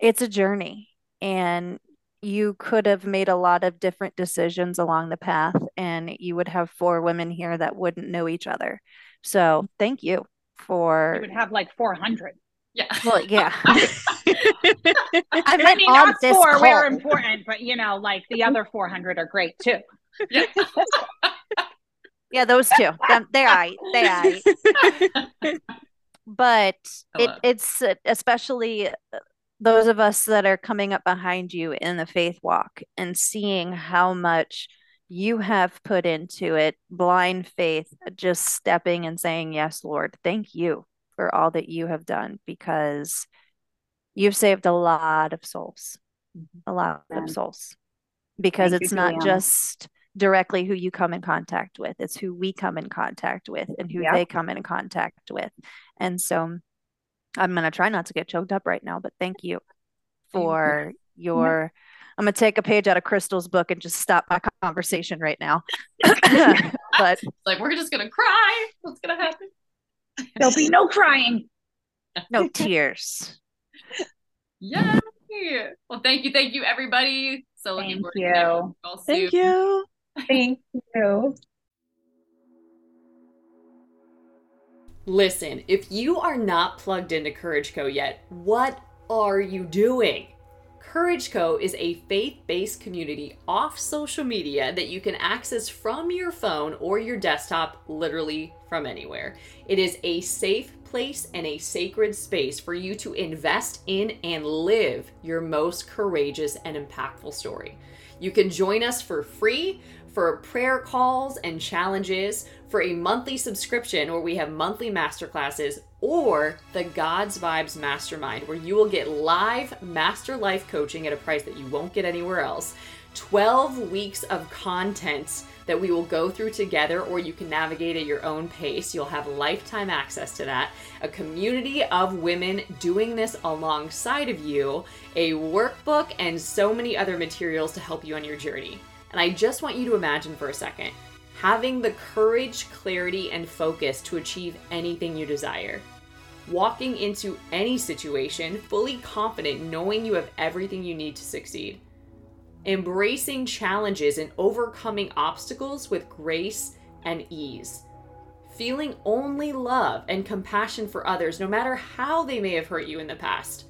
it's a journey. And you could have made a lot of different decisions along the path, and you would have four women here that wouldn't know each other. So thank you for. You would have like 400. Yeah. Well, yeah. (laughs) I I mean, on this four, we're important, but you know, like the other 400 are great too. yeah. Yeah, those two. Them, they're right. They right. But it, it's uh, especially uh, those of us that are coming up behind you in the faith walk and seeing how much you have put into it, blind faith, just stepping and saying, Yes, Lord, thank you for all that you have done because you've saved a lot of souls, mm-hmm. a lot Amen. of souls. Because Thank it's not just directly who you come in contact with, it's who we come in contact with and who they come in contact with. And so I'm going to try not to get choked up right now, but thank you for your. I'm going to take a page out of Crystal's book and just stop my conversation right now. (laughs) (coughs) but It's like we're just gonna cry. What's gonna happen? There'll be no crying. no (laughs) tears. Yay! Well, thank you, thank you, everybody. So looking Thank forward you. connecting with soon. Thank you. (laughs) Thank you. Listen, if you are not plugged into Courage Co yet, what are you doing? Courage Co is a faith based community off social media that you can access from your phone or your desktop, literally from anywhere. It is a safe place and a sacred space for you to invest in and live your most courageous and impactful story. You can join us for free for prayer calls and challenges, for a monthly subscription where we have monthly masterclasses, or the God's Vibes Mastermind, where you will get live master life coaching at a price that you won't get anywhere else. 12 weeks of content that we will go through together, or you can navigate at your own pace. You'll have lifetime access to that. A community of women doing this alongside of you, a workbook, and so many other materials to help you on your journey. And I just want you to imagine for a second having the courage, clarity, and focus to achieve anything you desire. Walking into any situation fully confident, knowing you have everything you need to succeed. Embracing challenges and overcoming obstacles with grace and ease. Feeling only love and compassion for others, no matter how they may have hurt you in the past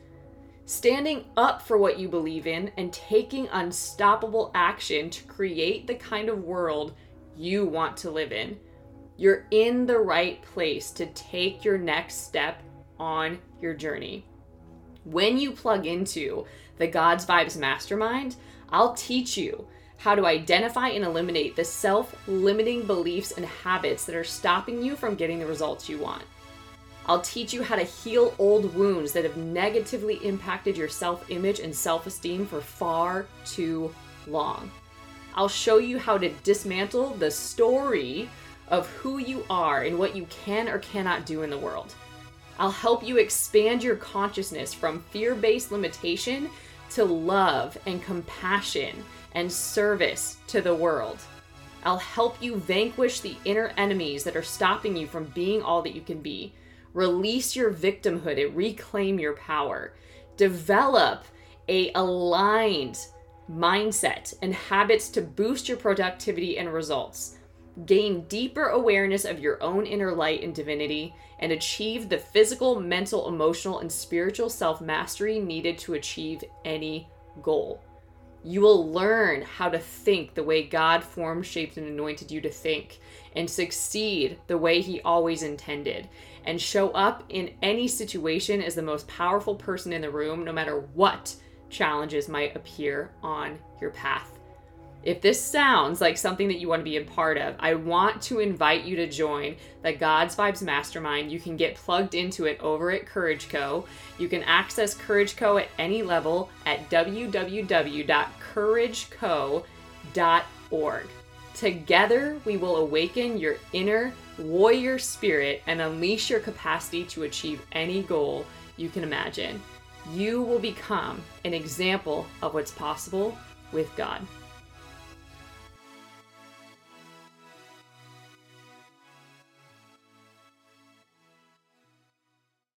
standing up for what you believe in and taking unstoppable action to create the kind of world you want to live in. You're in the right place to take your next step on your journey. When you plug into the God's Vibes Mastermind, I'll teach you how to identify and eliminate the self limiting beliefs and habits that are stopping you from getting the results you want. I'll teach you how to heal old wounds that have negatively impacted your self image and self esteem for far too long. I'll show you how to dismantle the story of who you are and what you can or cannot do in the world. I'll help you expand your consciousness from fear based limitation to love and compassion and service to the world. I'll help you vanquish the inner enemies that are stopping you from being all that you can be. Release your victimhood and reclaim your power. Develop a aligned mindset and habits to boost your productivity and results. Gain deeper awareness of your own inner light and divinity and achieve the physical, mental, emotional, and spiritual self mastery needed to achieve any goal. You will learn how to think the way God formed, shaped, and anointed you to think, and succeed the way He always intended, and show up in any situation as the most powerful person in the room, no matter what challenges might appear on your path. If this sounds like something that you want to be a part of, I want to invite you to join the God's Vibes Mastermind. You can get plugged into it over at Courage Co. You can access Courage Co at any level at www.courageco.org. Together, we will awaken your inner warrior spirit and unleash your capacity to achieve any goal you can imagine. You will become an example of what's possible with God.